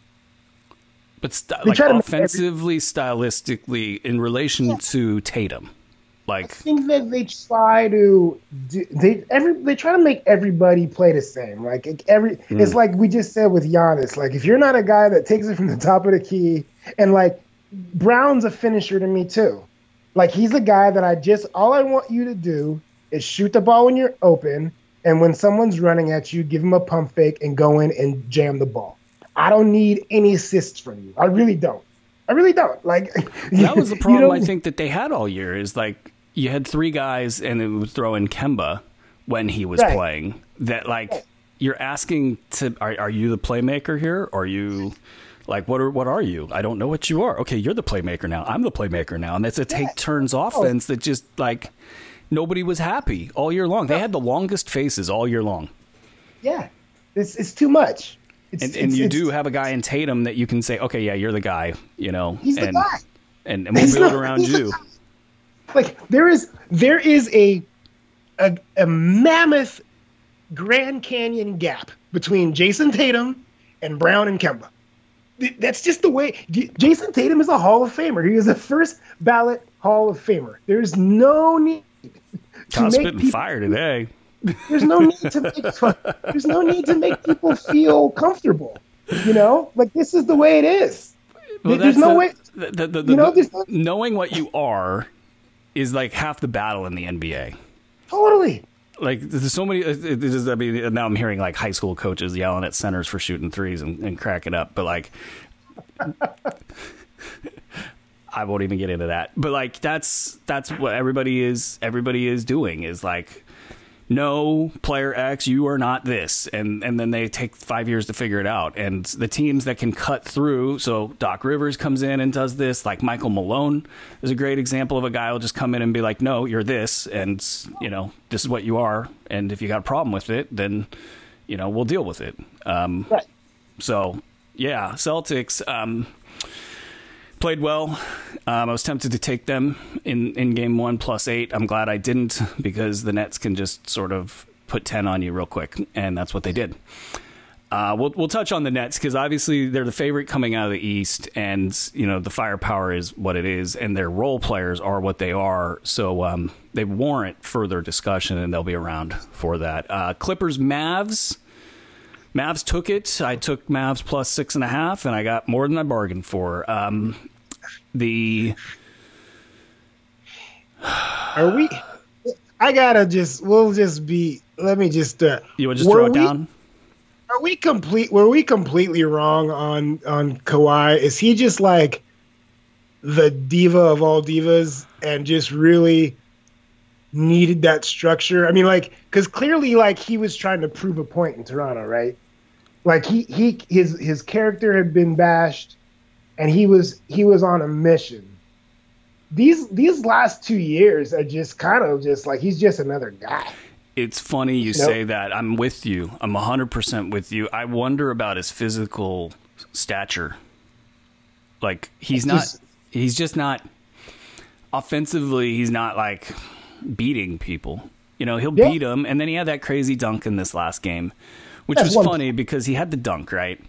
but st- like offensively, every- stylistically, in relation yeah. to Tatum, like I think that they try to do, they every they try to make everybody play the same. Like every mm. it's like we just said with Giannis. Like if you're not a guy that takes it from the top of the key, and like Brown's a finisher to me too. Like he's a guy that I just all I want you to do is shoot the ball when you're open, and when someone's running at you, give him a pump fake and go in and jam the ball. I don't need any assists from you. I really don't. I really don't. Like that was the problem I think that they had all year is like you had three guys and it would throw in Kemba when he was right. playing. That like right. you're asking to are, are you the playmaker here? Or are you like what are what are you? I don't know what you are. Okay, you're the playmaker now. I'm the playmaker now, and that's a take yeah. turns oh. offense oh. that just like nobody was happy all year long. They had the longest faces all year long. Yeah, it's it's too much. It's, and, and you do have a guy in Tatum that you can say, okay, yeah, you're the guy, you know, he's and, the guy, and, and we'll build around you. Like there is there is a, a a mammoth Grand Canyon gap between Jayson Tatum and Brown and Kemba. that's just the way. Jayson Tatum is a Hall of Famer. He is a first ballot Hall of Famer. There's no need to spitting people, fire today. There's no need to make there's no need to make people feel comfortable. You know, like this is the way it is. Well, there's no the, way. The, the, you know, no, knowing what you are is like half the battle in the NBA. Totally. Like there's so many. Uh, is, I mean, now I'm hearing like high school coaches yelling at centers for shooting threes and, and cracking up. But like, I won't even get into that. But like, that's that's what everybody is. Everybody is doing is like no player X, you are not this, and and then they take five years to figure it out. And the teams that can cut through, so Doc Rivers comes in and does this. Like Michael Malone is a great example of a guy who'll just come in and be like, "No, you're this, and you know this is what you are. And if you got a problem with it, then you know we'll deal with it." Um, right. So yeah, Celtics. Um, played well. Um, I was tempted to take them in, in game one plus eight. I'm glad I didn't because the Nets can just sort of put 10 on you real quick, and that's what they did. Uh, we'll we'll touch on the Nets because obviously they're the favorite coming out of the East, and you know the firepower is what it is, and their role players are what they are. So um, they warrant further discussion, and they'll be around for that. Uh, Clippers, Mavs. Mavs took it. I took Mavs plus six and a half, and I got more than I bargained for. Um, the are we? I gotta just. We'll just be. Let me just. Uh, you would just throw it we, down. Are we complete? Were we completely wrong on on Kawhi? Is he just like the diva of all divas, and just really needed that structure. I mean, like, because clearly, like, he was trying to prove a point in Toronto, right? Like he he his his character had been bashed, and he was he was on a mission. These these last two years are just kind of just like he's just another guy. It's funny you nope. say that. I'm with you. I'm 100% with you. I wonder about his physical stature. Like he's not he's just not offensively he's not like beating people. You know, he'll yeah. beat them, and then he had that crazy dunk in this last game, which was funny because he had the dunk right,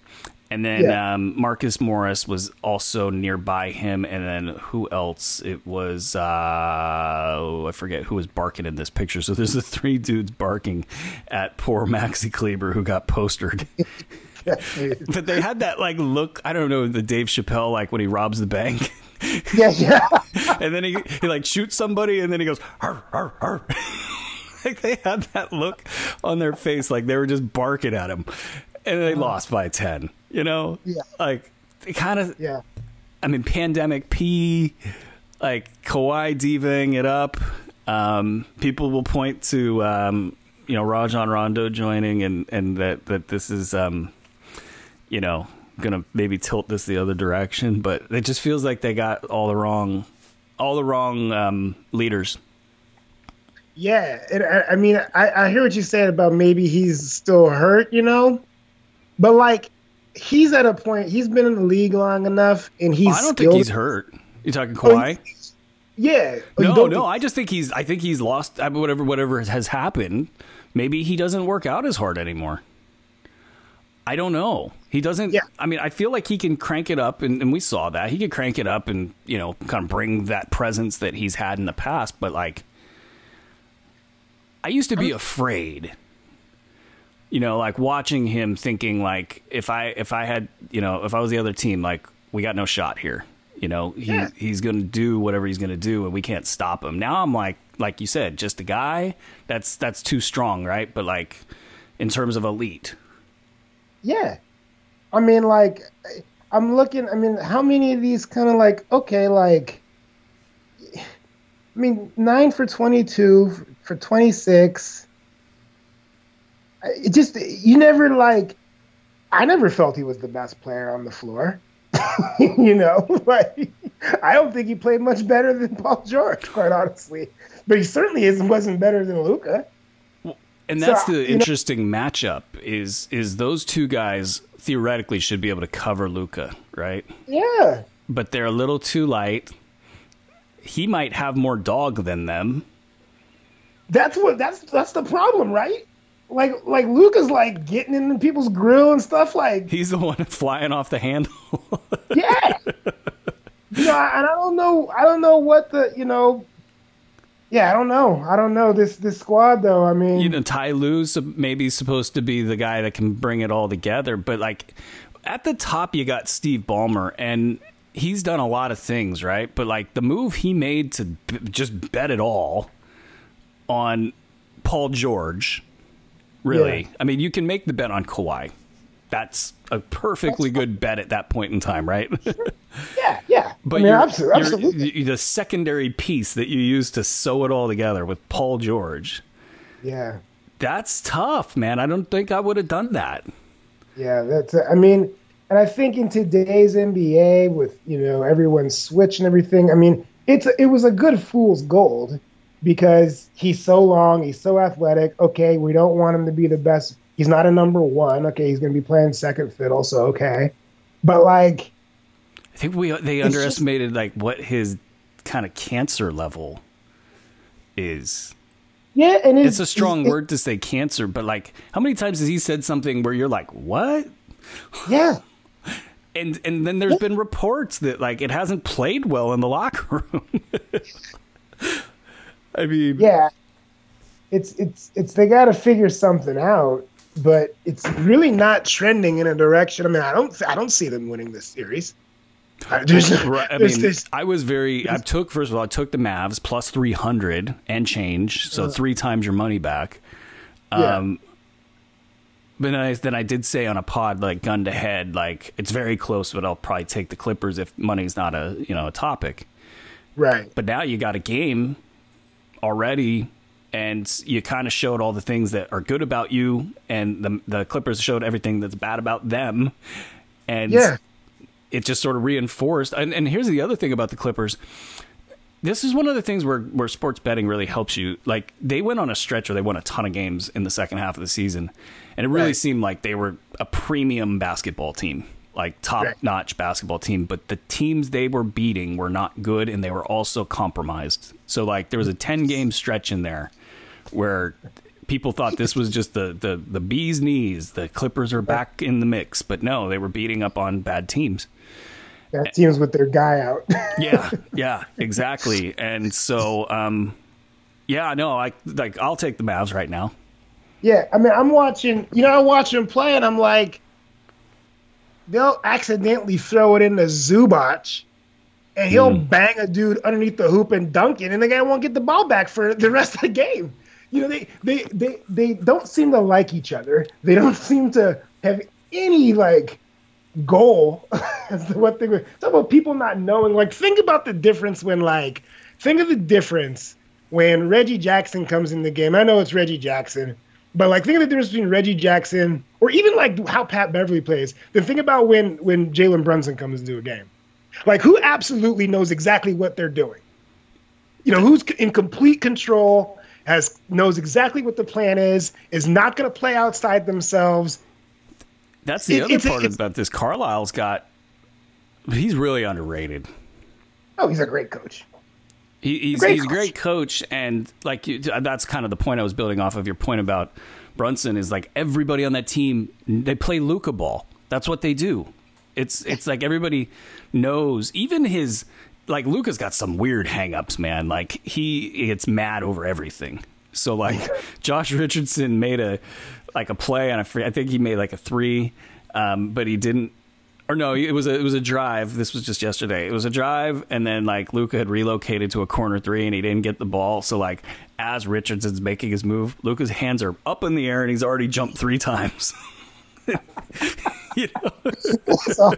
and then yeah. um, Marcus Morris was also nearby him, and then who else? It was uh, oh, I forget who was barking in this picture. So there's the three dudes barking at poor Maxi Kleber who got postered. but they had that like look. I don't know the Dave Chappelle like when he robs the bank. yeah, yeah. and then he he like shoots somebody, and then he goes, har, har, har. like they had that look on their face, like they were just barking at him, and they uh, lost by ten. You know, yeah. Like it kind of, yeah. I mean, pandemic P, like Kawhi divaing it up. Um, people will point to um, you know Rajon Rondo joining, and and that that this is um, you know gonna maybe tilt this the other direction, but it just feels like they got all the wrong, all the wrong um, leaders. Yeah, it, I, I, mean, I, I hear what you said about maybe he's still hurt, you know, but like he's at a point. He's been in the league long enough, and he's. Oh, I don't think he's hurt. You talking oh, Kawhi? Oh, yeah. No, no. I just think he's. I think he's lost. Whatever, whatever has happened. Maybe he doesn't work out as hard anymore. I don't know. He doesn't. Yeah. I mean, I feel like he can crank it up, and, and we saw that he could crank it up, and you know, kind of bring that presence that he's had in the past. But like, I used to be afraid. You know, like watching him, thinking like, if I if I had, you know, if I was the other team, like we got no shot here. You know, he yeah. he's going to do whatever he's going to do, and we can't stop him. Now I'm like, like you said, just a guy. That's that's too strong, right? But like, in terms of elite, yeah. I mean, like, I'm looking, I mean, how many of these kind of like, okay, like, I mean, nine for 22, for 26. It just, you never like, I never felt he was the best player on the floor. you know, like, I don't think he played much better than Paul George, quite honestly. But he certainly isn't, wasn't better than Luka. And that's so, the interesting know, matchup is is those two guys theoretically should be able to cover Luka, right? Yeah. But they're a little too light. He might have more dog than them. That's what that's that's the problem, right? like like Luka's like getting in people's grill and stuff. Like he's the one flying off the handle. yeah. You know, and I don't know. I don't know what the you know. Yeah, I don't know. I don't know this this squad though. I mean, you know, Ty Lue's maybe supposed to be the guy that can bring it all together, but like at the top, you got Steve Ballmer, and he's done a lot of things, right? But like the move he made to b- just bet it all on Paul George, really. Yeah. I mean, you can make the bet on Kawhi. That's a perfectly That's good bet at that point in time, right? yeah, yeah. But I mean, you're, absolutely, absolutely. You're, the secondary piece that you use to sew it all together with Paul George. Yeah. That's tough, man. I don't think I would have done that. Yeah, that's. I mean, and I think in today's NBA, with you know everyone switch and everything, I mean, it's it was a good fool's gold because he's so long, he's so athletic. Okay, we don't want him to be the best. He's not a number one. Okay, he's going to be playing second fiddle, so okay. But like, I think we they underestimated just, like what his kind of cancer level is. Yeah, and it's, it's a strong it's, word to say cancer, but like, how many times has he said something where you're like, "What?" Yeah. and and then there's been reports that like it hasn't played well in the locker room. I mean, yeah, it's it's it's they got to figure something out, but it's really not trending in a direction. I mean, I don't I don't see them winning this series. I, there's, I mean, there's, I was very. I took first of all, I took the Mavs plus three hundred and change, so uh, three times your money back. Um, but then I, then I did say on a pod, like gun to head, like it's very close, but I'll probably take the Clippers if money's not a you know a topic. Right. But now you got a game already, and you kind of showed all the things that are good about you, and the the Clippers showed everything that's bad about them, and yeah. it just sort of reinforced. And, and here's the other thing about the Clippers this is one of the things where, where sports betting really helps you. Like they went on a stretch where they won a ton of games in the second half of the season, and it really right. seemed like they were a premium basketball team, like top notch basketball team. But the teams they were beating were not good, and they were also compromised. So like there was a ten game stretch in there where people thought this was just the the the bee's knees. The Clippers are back in the mix, but no, they were beating up on bad teams that teams with their guy out. yeah, yeah, exactly. And so, um, yeah, no, I like I'll take the Mavs right now. Yeah, I mean, I'm watching. You know, I watch them play, and I'm like, they'll accidentally throw it into Zubac, and he'll mm. bang a dude underneath the hoop and dunk it, and the guy won't get the ball back for the rest of the game. You know, they they they they don't seem to like each other. They don't seem to have any like goal as to what they were. Talk about people not knowing. Like, think about the difference when, like, think of the difference when Reggie Jackson comes in the game. I know it's Reggie Jackson, but like, think of the difference between Reggie Jackson or even like how Pat Beverley plays. Then think about when when Jalen Brunson comes into a game. Like, who absolutely knows exactly what they're doing? You know, who's in complete control, has knows exactly what the plan is, is not going to play outside themselves that's the it, other part about this. Carlisle's got. He's really underrated. Oh, he's a great coach. He, he's, a great, he's coach. a great coach, and like that's kind of the point I was building off of your point about Brunson is like everybody on that team they play Luka ball. That's what they do. It's it's like everybody knows. Even his like Luka's got some weird hangups, man. Like he gets mad over everything. So like Josh Richardson made a like a play on a free. I think he made like a three, um, but he didn't. Or no, it was a it was a drive. This was just yesterday. It was a drive, and then like Luka had relocated to a corner three, and he didn't get the ball. So like as Richardson's making his move, Luka's hands are up in the air, and he's already jumped three times. you know?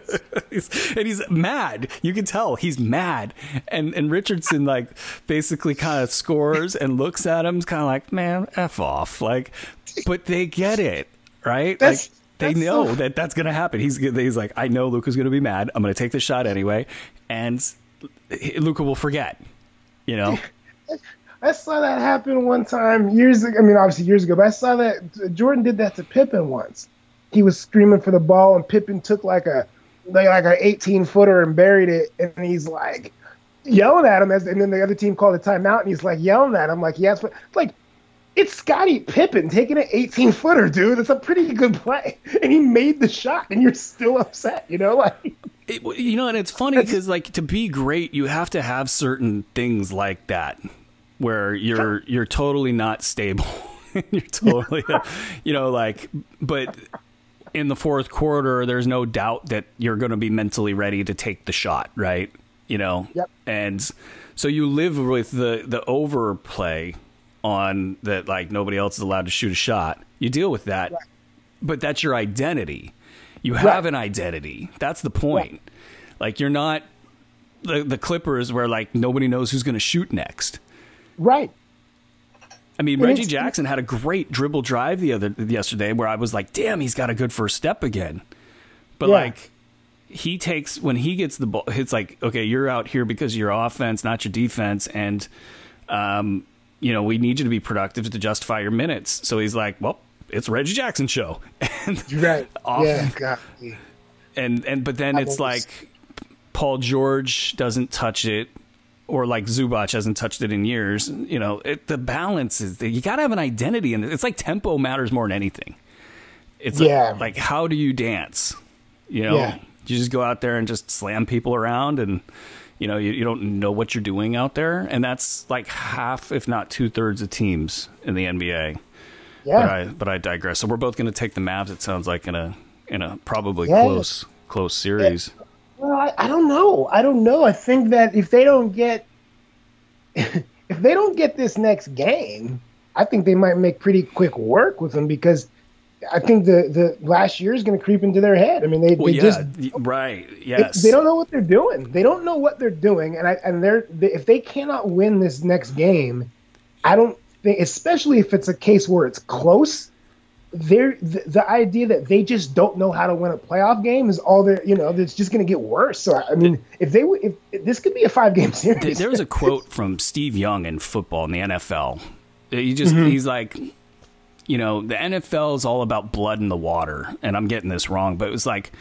and he's mad. You can tell he's mad. And and Richardson like basically kind of scores and looks at him, kind of like, man, f off. Like but they get it, right? That's, they know so... that that's going to happen. He's he's like, I know Luka's going to be mad. I'm going to take the shot anyway, and Luka will forget. You know. I saw that happen one time years ago. I mean, obviously years ago, but I saw that Jordan did that to Pippen once. He was screaming for the ball, and Pippen took like a like, like an 18 footer and buried it, and he's like yelling at him as, and then the other team called a timeout, and he's like yelling at him like, yes, but like it's Scottie Pippen taking an 18 footer, dude. It's a pretty good play, and he made the shot, and you're still upset. You know, like it, you know, and it's funny because like to be great, you have to have certain things like that where you're you're totally not stable. you're totally, you know, like, but in the fourth quarter, there's no doubt that you're going to be mentally ready to take the shot, right? You know, yep. and so you live with the the overplay on that like nobody else is allowed to shoot a shot. You deal with that. Right. But that's your identity. You have right. an identity. That's the point. Right. Like you're not the the Clippers where like nobody knows who's going to shoot next. Right. I mean, Reggie Jackson had a great dribble drive the other yesterday where I was like, "Damn, he's got a good first step again." But yeah. like he takes when he gets the ball, it's like, "Okay, you're out here because you're offense, not your defense." And um, you know, we need you to be productive to justify your minutes. So he's like, well, it's Reggie Jackson show. and You're right. Often, yeah. God. And and but then it's like Paul George doesn't touch it, or like Zubac hasn't touched it in years. You know, it, the balance is you got to have an identity, and it's like tempo matters more than anything. It's yeah. like, like how do you dance? You know, yeah. you just go out there and just slam people around and you know, you, you don't know what you're doing out there, and that's like half, if not two thirds, of teams in the NBA. Yeah. But I, but I digress. So we're both going to take the Mavs. It sounds like in a in a probably yeah. close close series. Well, I, I don't know. I don't know. I think that if they don't get if they don't get this next game, I think they might make pretty quick work with them because I think the the last year is going to creep into their head. I mean, they, well, they yeah, just right, yes, they, they, don't know what they're doing. They don't know what they're doing, and I and they're they, if they cannot win this next game, I don't think, especially if it's a case where it's close. They're the, the idea that they just don't know how to win a playoff game is all they're you know it's just going to get worse. So I mean, if they if, if this could be a five game series, there was a quote from Steve Young in football in the NFL. He just mm-hmm. he's like you know, the NFL is all about blood in the water, and I'm getting this wrong, but it was like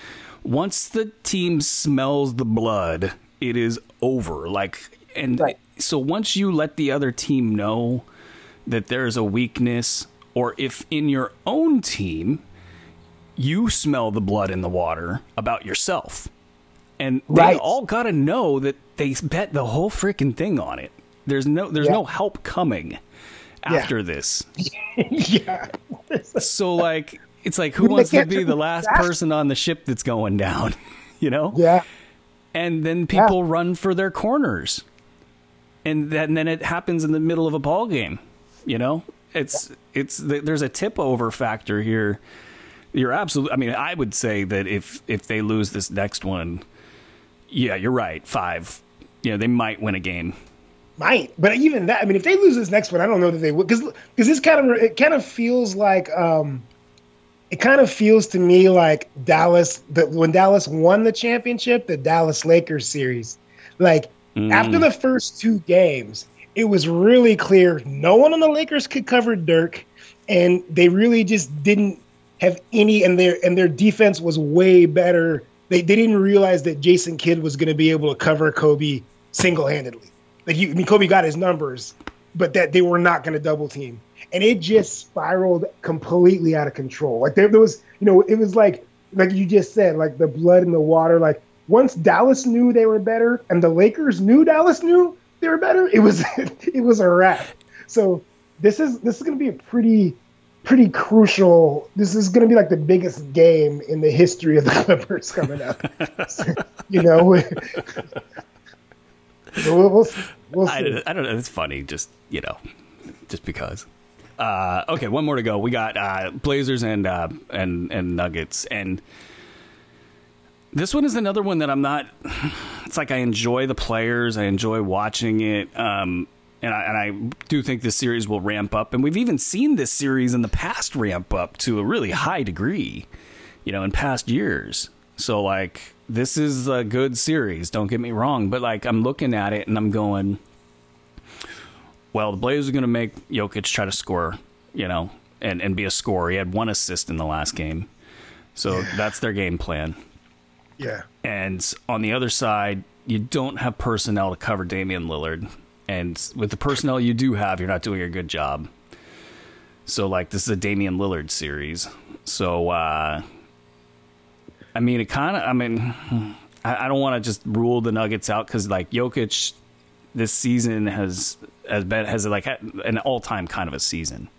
once the team smells the blood, it is over. Like, and right. so once you let the other team know that there's a weakness, or if in your own team you smell the blood in the water about yourself, and they right. all got to know that they bet the whole freaking thing on it. There's no, there's yeah. no help coming after yeah. this. yeah. so like it's like who wants to be the last person on the ship that's going down, you know? Yeah. And then people yeah. run for their corners. And, that, and then it happens in the middle of a ball game, you know? It's yeah. it's there's a tip over factor here. You're absolutely I mean, I would say that if if they lose this next one, yeah, you're right. 5. You know, they might win a game might, but even that, I mean, if they lose this next one, I don't know that they would, because because this kind of it kind of feels like um, it kind of feels to me like Dallas that when Dallas won the championship, the Dallas Lakers series, like mm. after the first two games, it was really clear no one on the Lakers could cover Dirk, and they really just didn't have any, and their and their defense was way better. They, they didn't realize that Jason Kidd was going to be able to cover Kobe single handedly. Like I mean, Kobe got his numbers, but that they were not going to double team, and it just spiraled completely out of control. Like there, there was, you know, it was like like you just said, like the blood in the water. Like once Dallas knew they were better, and the Lakers knew Dallas knew they were better, it was it was a wrap. So this is this is going to be a pretty pretty crucial. This is going to be like the biggest game in the history of the Clippers coming up. you know, we'll, we'll, we'll I, I, don't know. It's funny, just you know, just because. Uh, okay, one more to go. We got uh, Blazers and uh, and and Nuggets, and this one is another one that I'm not. It's like I enjoy the players. I enjoy watching it. Um, and I, and I do think this series will ramp up, and we've even seen this series in the past ramp up to a really high degree, you know, in past years. So like this is a good series. Don't get me wrong, but like I'm looking at it and I'm going, well, the Blazers are going to make Jokic try to score, you know, and and be a scorer. He had one assist in the last game, so yeah. that's their game plan. Yeah. And on the other side, you don't have personnel to cover Damian Lillard, and with the personnel you do have, you're not doing a good job. So like this is a Damian Lillard series. So uh I mean it kind of I mean I, I don't want to just rule the Nuggets out cuz like Jokic this season has has been has like an all-time kind of a season.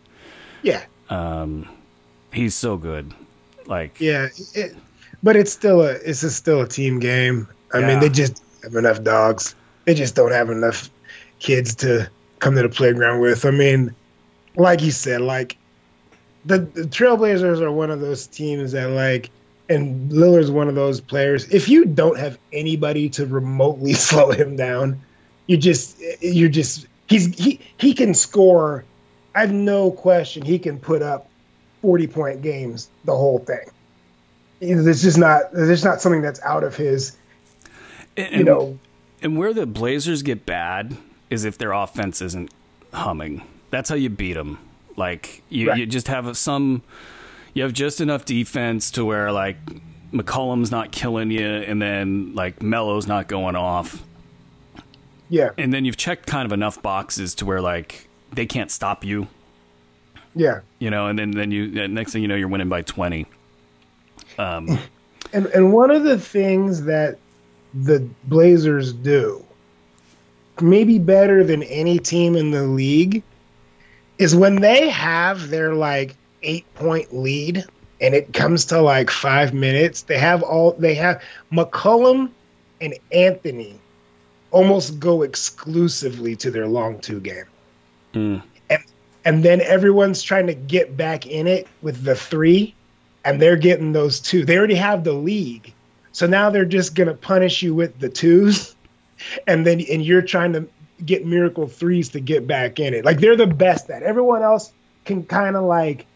Yeah. Um he's so good. Like Yeah, it, but it's still a it's a, still a team game. I Yeah. mean, they just have enough dogs. They just don't have enough kids to come to the playground with. I mean, like you said, like the, the Trailblazers are one of those teams that like, and Lillard's one of those players. If you don't have anybody to remotely slow him down, you just you're just he's he he can score. I have no question he can put up forty point games the whole thing. It's just not it's not something that's out of his and, you know and where the Blazers get bad is if their offense isn't humming. That's how you beat them. Like you, Right. you just have some, you have just enough defense to where like McCollum's not killing you, and then like Melo's not going off, yeah. And then you've checked kind of enough boxes to where like they can't stop you, yeah. You know, and then then you next thing you know you're winning by twenty. Um, And and one of the things that the Blazers do, maybe better than any team in the league, is when they have their like eight point lead and it comes to like five minutes, they have all they have McCollum and Anthony almost go exclusively to their long two game. Mm. And and then everyone's trying to get back in it with the three, and they're getting those two. They already have the league. So now they're just gonna punish you with the twos, and then and you're trying to get miracle threes to get back in it. Like they're the best at. Everyone else can kind of like.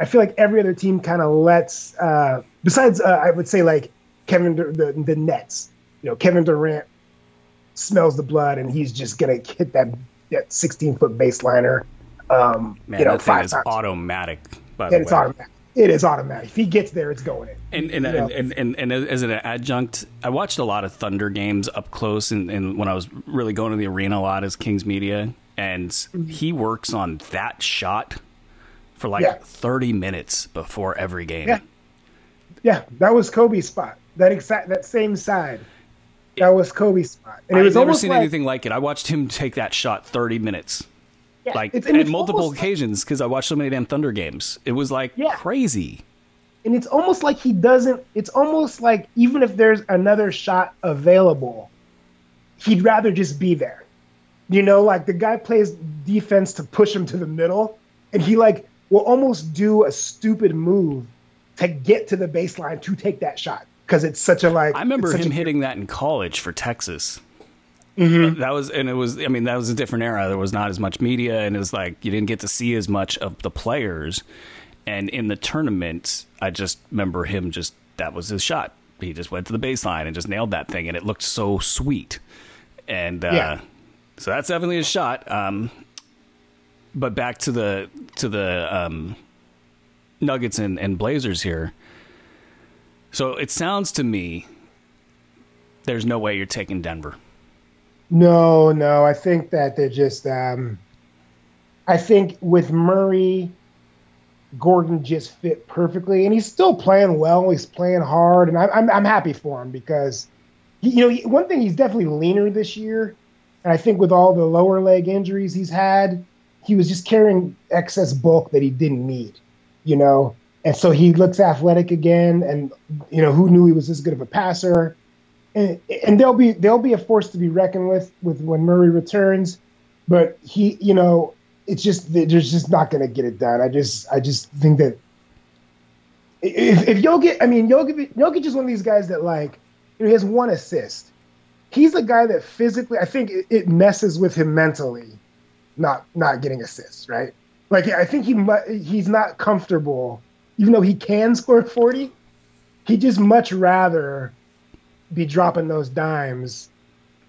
I feel like every other team kind of lets. Uh, besides, uh, I would say like Kevin Dur- the the Nets. You know, Kevin Durant smells the blood, and he's just gonna hit that that 16 foot baseliner. Um, man, you know, that thing five is times. automatic. By the And it's way. automatic. It is automatic. If he gets there, it's going in. And and, You know? and, and, and as an adjunct, I watched a lot of Thunder games up close, and, and when I was really going to the arena a lot as Kings Media, and he works on that shot for like Yeah. thirty minutes before every game. Yeah. Yeah, that was Kobe's spot. That exact that same side. That was Kobe's spot. And it I've was never seen like, anything like it. I watched him take that shot thirty minutes, yeah, like it's, at it's multiple occasions, because I watched so many damn Thunder games. It was like Yeah. crazy. and it's almost like he doesn't it's almost like even if there's another shot available he'd rather just be there you know like the guy plays defense to push him to the middle and he like will almost do a stupid move to get to the baseline to take that shot because it's such a like I remember him a- hitting that in college for Texas. Mhm. That was, and it was. I mean, that was a different era. There was not as much media, and it was like you didn't get to see as much of the players. And in the tournament, I just remember him just that was his shot. He just went to the baseline and just nailed that thing, and it looked so sweet. And uh, Yeah. so that's definitely a shot. Um, but back to the to the um, Nuggets and, and Blazers here. So it sounds to me there's no way you're taking Denver. No, no. I think that they're just. Um, I think with Murray, Gordon just fit perfectly, and he's still playing well. He's playing hard, and I, I'm I'm happy for him because, he, you know, he- one thing he's definitely leaner this year, and I think with all the lower leg injuries he's had, he was just carrying excess bulk that he didn't need, you know, and so he looks athletic again, and you know, who knew he was this good of a passer and, and they'll be they'll be a force to be reckoned with with when Murray returns. But he, you know, it's just they're just not going to get it done. I just I just think that if, if Jokic, I mean Jokic, Jokic is one of these guys that like you know, he has one assist. He's a guy that physically, I think it, it messes with him mentally, not not getting assists, right? Like I think he he's not comfortable, even though he can score forty. He just much rather be dropping those dimes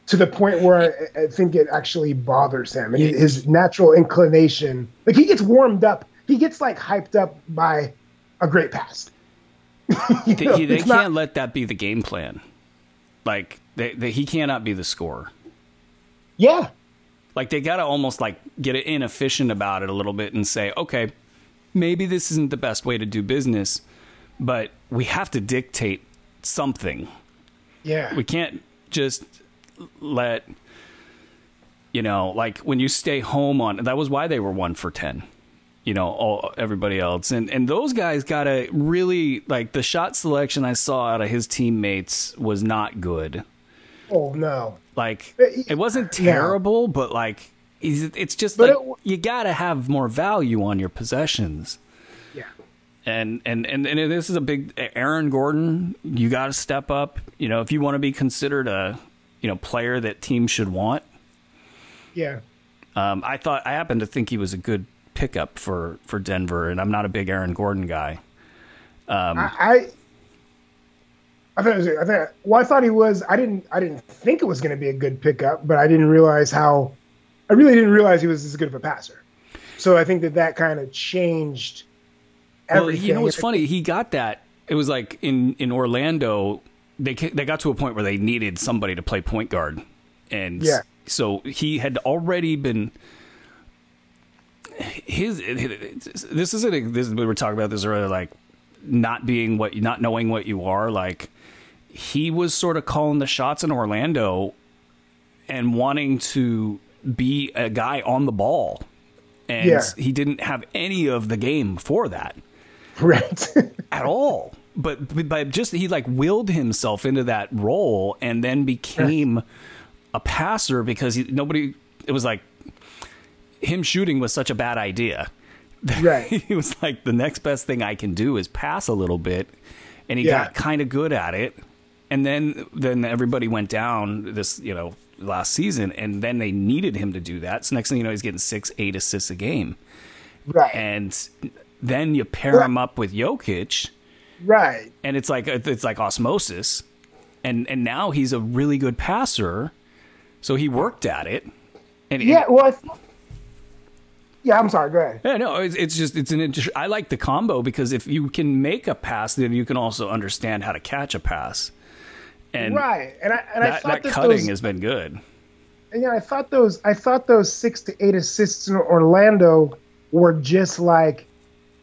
to the point where I I think it actually bothers him and his natural inclination. Like he gets warmed up, he gets like hyped up by a great pass. You They, know, he- they can't not- let that be the game plan. Like they, they, he cannot be the scorer. yeah, Like they got to almost like get it inefficient about it a little bit and say, okay, maybe this isn't the best way to do business, but we have to dictate something. Yeah. We can't just let you know, like when you stay home on that was why they were 1 for 10. You know, all everybody else. And and those guys got to really like the shot selection I saw out of his teammates was not good. Oh no. Like it wasn't terrible, yeah. but like it's just but like it, you got to have more value on your possessions. Yeah. And and and and this is a big Aaron Gordon. You got to step up. You know, if you want to be considered a you know player that teams should want. Yeah. Um, I thought I happen to think he was a good pickup for for Denver, and I'm not a big Aaron Gordon guy. Um, I, I I thought, was, I thought, well, I thought he was. I didn't, I didn't think it was going to be a good pickup, but I didn't realize how. I really didn't realize he was as good of a passer. So I think that that kind of changed. Everything. Well, you know what's funny? He got that. It was like in in Orlando, they they got to a point where they needed somebody to play point guard, and yeah. so he had already been his, his this isn't this we were talking about this earlier like not being what not knowing what you are like he was sort of calling the shots in Orlando and wanting to be a guy on the ball and yeah. he didn't have any of the game for that right at all but but just he like willed himself into that role and then became a passer because he, nobody it was like him shooting was such a bad idea. Right. he was like, the next best thing I can do is pass a little bit, and he yeah. got kind of good at it. And then then everybody went down this you know last season, and then they needed him to do that. So next thing you know, he's getting six, eight assists a game. Right. And then you pair right. him up with Jokic. Right. And it's like it's like osmosis. And and now he's a really good passer. So he worked at it. And yeah, it, well, yeah, I'm sorry. Go ahead. Yeah, no, it's, it's just it's an interesting. I like the combo because if you can make a pass, then you can also understand how to catch a pass. And right, and I and that, I thought that, cutting those, has been good. And yeah, I thought those I thought those six to eight assists in Orlando were just like,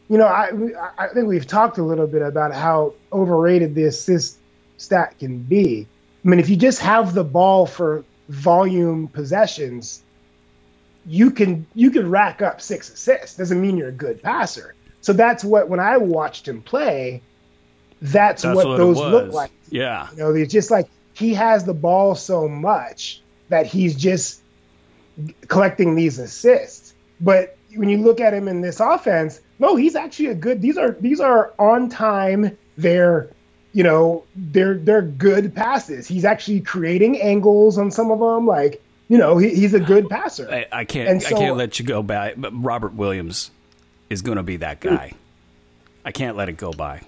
you know, I I think we've talked a little bit about how overrated the assist stat can be. I mean, if you just have the ball for volume possessions you can you can rack up six assists. Doesn't mean you're a good passer. So that's what when I watched him play, that's, that's what, what, those look like. Yeah. You know, it's just like he has the ball so much that he's just collecting these assists. But when you look at him in this offense, no, he's actually a good these are these are on time, they're you know, they're they're good passes. He's actually creating angles on some of them like you know, he, he's a good passer. I, I can't so, I can't let you go by. But Robert Williams is going to be that guy. I can't let it go by.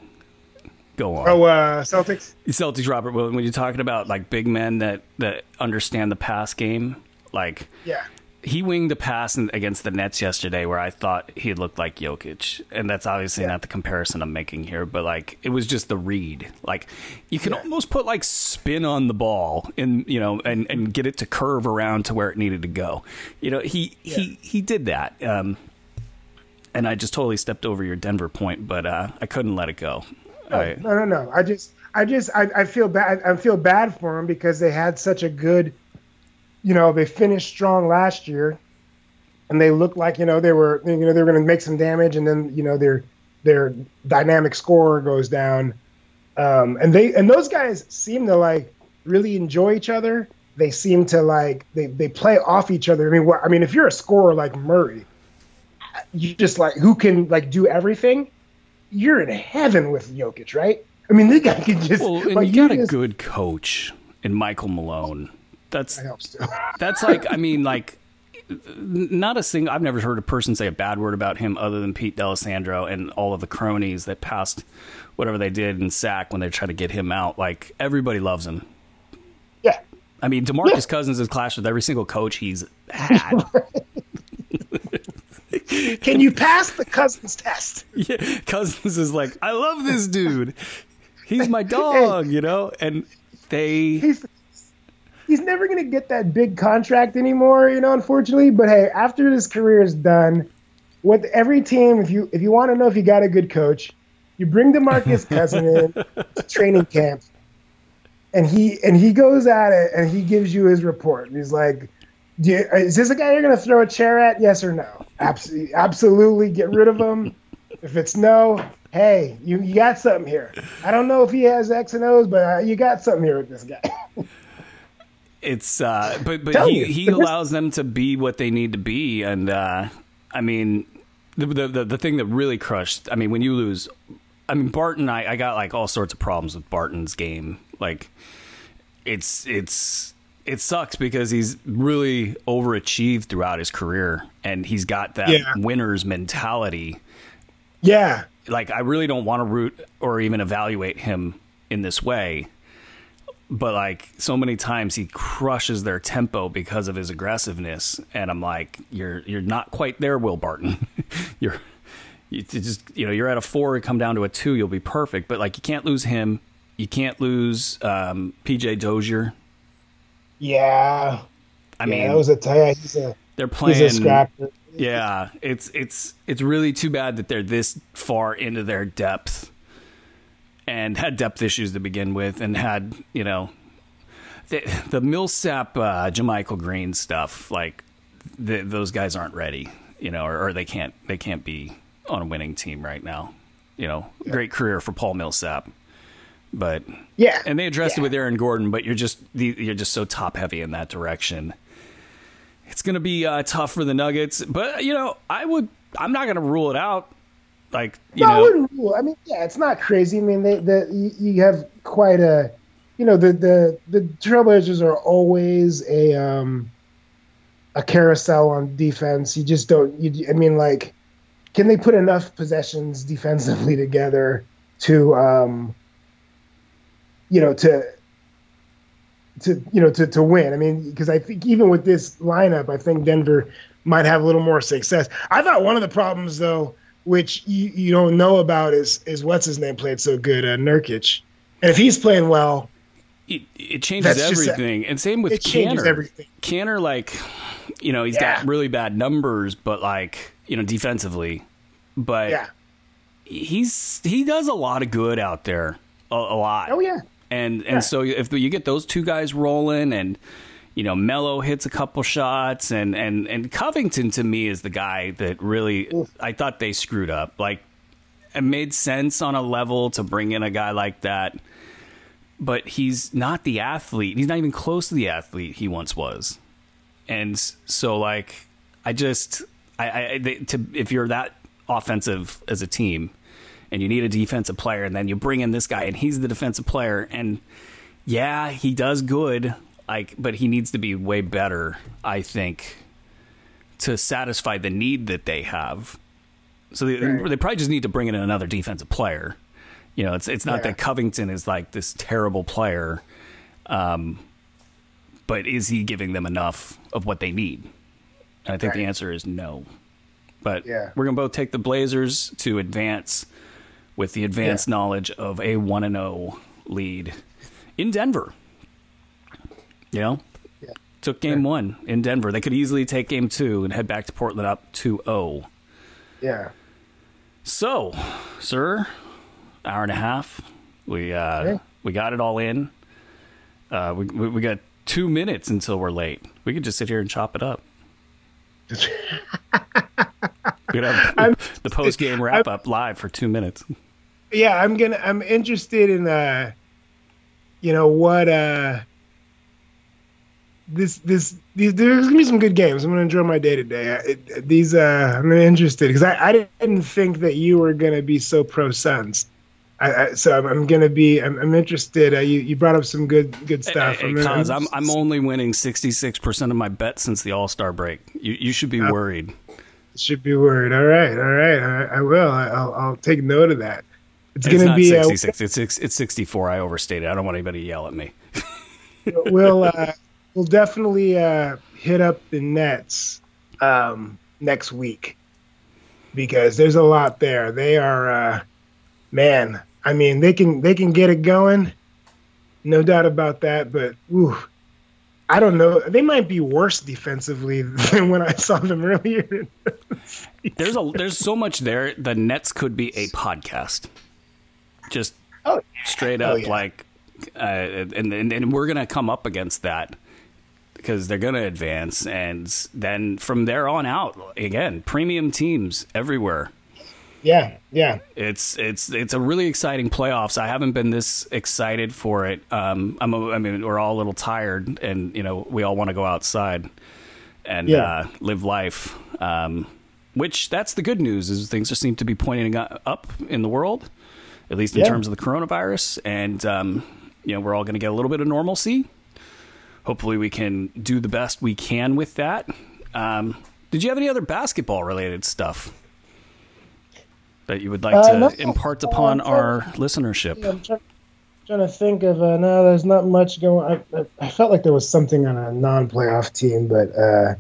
Go on. Oh, uh, Celtics. Celtics. Robert Williams. When you're talking about like big men that that understand the pass game, like yeah, he winged a pass against the Nets yesterday where I thought he looked like Jokic, and that's obviously yeah. not the comparison I'm making here, but like it was just the read. Like you can yeah. almost put like spin on the ball and you know and and get it to curve around to where it needed to go. You know he yeah. he he did that. Um, and I just totally stepped over your Denver point, but uh, I couldn't let it go. No, I, no, no, no. I just I just I, I feel bad. I feel bad for them because they had such a good you know, they finished strong last year, and they looked like you know they were you know they were going to make some damage, and then you know their their dynamic score goes down, um, and they and those guys seem to like really enjoy each other. They seem to like they they play off each other. I mean, what, I mean, if you're a scorer like Murray, you just like who can like do everything. You're in heaven with Jokic, right? I mean, this guy can just. Well, and like, you got a just, good coach in Michael Malone that's that helps too. that's like I mean like not a single I've never heard a person say a bad word about him other than Pete D'Alessandro and all of the cronies that passed whatever they did in Sac when they tried to get him out. Like everybody loves him. Yeah. I mean, DeMarcus yeah. Cousins has clashed with every single coach he's had. Can you pass the Cousins test? Yeah, Cousins is like, I love this dude. He's my dog, hey, you know, and they. He's he's never going to get that big contract anymore, you know, unfortunately. But hey, after his career is done, with every team, if you if you want to know if you got a good coach, you bring DeMarcus Cousin in to training camp, and he and he goes at it and he gives you his report. And he's like, you, "Is this a guy you're going to throw a chair at? Yes or no? Absolutely, absolutely. Get rid of him. If it's no, hey, you, you got something here. I don't know if he has X and O's, but uh, you got something here with this guy." it's uh, but but he, he allows them to be what they need to be, and uh, I mean, the, the the thing that really crushed. I mean, when you lose, I mean Barton, I, I got like all sorts of problems with Barton's game. Like, it's it's it sucks because he's really overachieved throughout his career, and he's got that yeah. winner's mentality. Yeah, like I really don't want to root or even evaluate him in this way but like so many times he crushes their tempo because of his aggressiveness and i'm like you're you're not quite there will barton you're you just you know you're at a four come down to a two you'll be perfect but like you can't lose him you can't lose um, pj dozier yeah i yeah, mean that was a tie he's a they're playing yeah it's it's it's really too bad that they're this far into their depth and had depth issues to begin with, and had you know the, the Millsap, uh, JaMychal Green stuff. Like the, those guys aren't ready, you know, or, or, they can't they can't be on a winning team right now. You know, yeah. great career for Paul Millsap, but yeah, and they addressed yeah. it with Aaron Gordon, but you're just you're just so top heavy in that direction. It's going to be uh, tough for the Nuggets, but you know, I would I'm not going to rule it out. Like you no, know, I, I mean, yeah, it's not crazy. I mean, they, the you, you have quite a, you know, the the the Trailblazers are always a um a carousel on defense. You just don't. You, I mean, like, can they put enough possessions defensively together to, um, you know, to to you know to to win? I mean, because I think even with this lineup, I think Denver might have a little more success. I thought one of the problems though which you, you don't know about is is what's his name played so good, uh, Nurkic, and if he's playing well, it, it changes everything. A, and same with Kanter. Everything. Kanter, like, you know, he's yeah. got really bad numbers, but like, you know, defensively, but yeah. he's he does a lot of good out there, a, a lot. Oh yeah, and and yeah. so if you get those two guys rolling and you know, Melo hits a couple shots, and and and Covington to me is the guy that really Oof. I thought they screwed up. Like, it made sense on a level to bring in a guy like that, but he's not the athlete. He's not even close to the athlete he once was, and so like I just I, I they, to if you're that offensive as a team and you need a defensive player and then you bring in this guy and he's the defensive player and yeah he does good like, but he needs to be way better, I think, to satisfy the need that they have. So they, right. they probably just need to bring in another defensive player. You know, it's it's not yeah. that Covington is like this terrible player, um, but is he giving them enough of what they need? And I think right. the answer is no. But yeah. we're gonna both take the Blazers to advance with the advanced yeah. knowledge of a one and zero oh lead in Denver. You know, yeah. took game yeah. one in Denver. They could easily take game two and head back to Portland up 2 0. Yeah. So, sir, hour and a half. We uh, we got it all in. Uh, we, we, we got two minutes until we're late. We could just sit here and chop it up. we could have the post game wrap up live for two minutes. Yeah, I'm gonna. I'm interested in uh, you know what uh this this these there's gonna be some good games. I'm gonna enjoy my day today. these uh, I'm interested because I, I didn't think that you were gonna be so pro Suns. I, I, so I'm, I'm, gonna be. I'm, I'm interested. Uh, you you brought up some good good stuff. Hey, hey, I'm, I'm, I'm only winning 66 percent of my bets since the All Star break. You you should be uh, worried. Should be worried. All right, all right. I, I will. I, will I'll take note of that. It's, it's gonna be 66. Uh, it's it's 64. I overstated. I don't want anybody to yell at me. we'll uh, we'll definitely uh, hit up the Nets um, next week because there's a lot there. They are, uh, man. I mean, they can they can get it going, no doubt about that. But ooh, I don't know. They might be worse defensively than when I saw them earlier. there's a there's so much there. The Nets could be a podcast, just oh, straight Oh, up yeah. like, uh, and, and and we're gonna come up against that because they're gonna advance, and then from there on out, again, premium teams everywhere. Yeah, yeah. It's it's it's a really exciting playoffs. I haven't been this excited for it. Um, I'm a, I mean, we're all a little tired, and you know, we all want to go outside and Yeah. uh, live life. Um, which that's the good news is things just seem to be pointing up in the world, at least in Yeah. terms of the coronavirus, and um, you know, we're all going to get a little bit of normalcy. Hopefully, we can do the best we can with that. Um, did you have any other basketball related stuff? That you would like Uh, to impart upon I'm our listenership? I'm trying, trying to think of uh, no. There's not much going. I, I, I felt like there was something on a non-playoff team, but uh,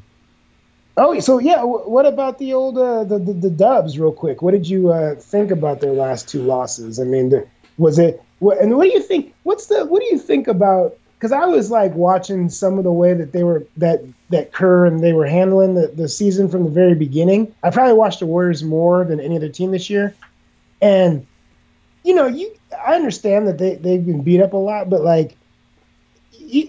oh, so yeah. W- what about the old uh, the, the the Dubs? Real quick, what did you uh, think about their last two losses? I mean, the, was it? What, and what do you think? What's the? What do you think about? Because I was like watching some of the way that they were that that Kerr and they were handling the, the season from the very beginning. I probably watched the Warriors more than any other team this year, and you know, you I understand that they they've been beat up a lot, but like you,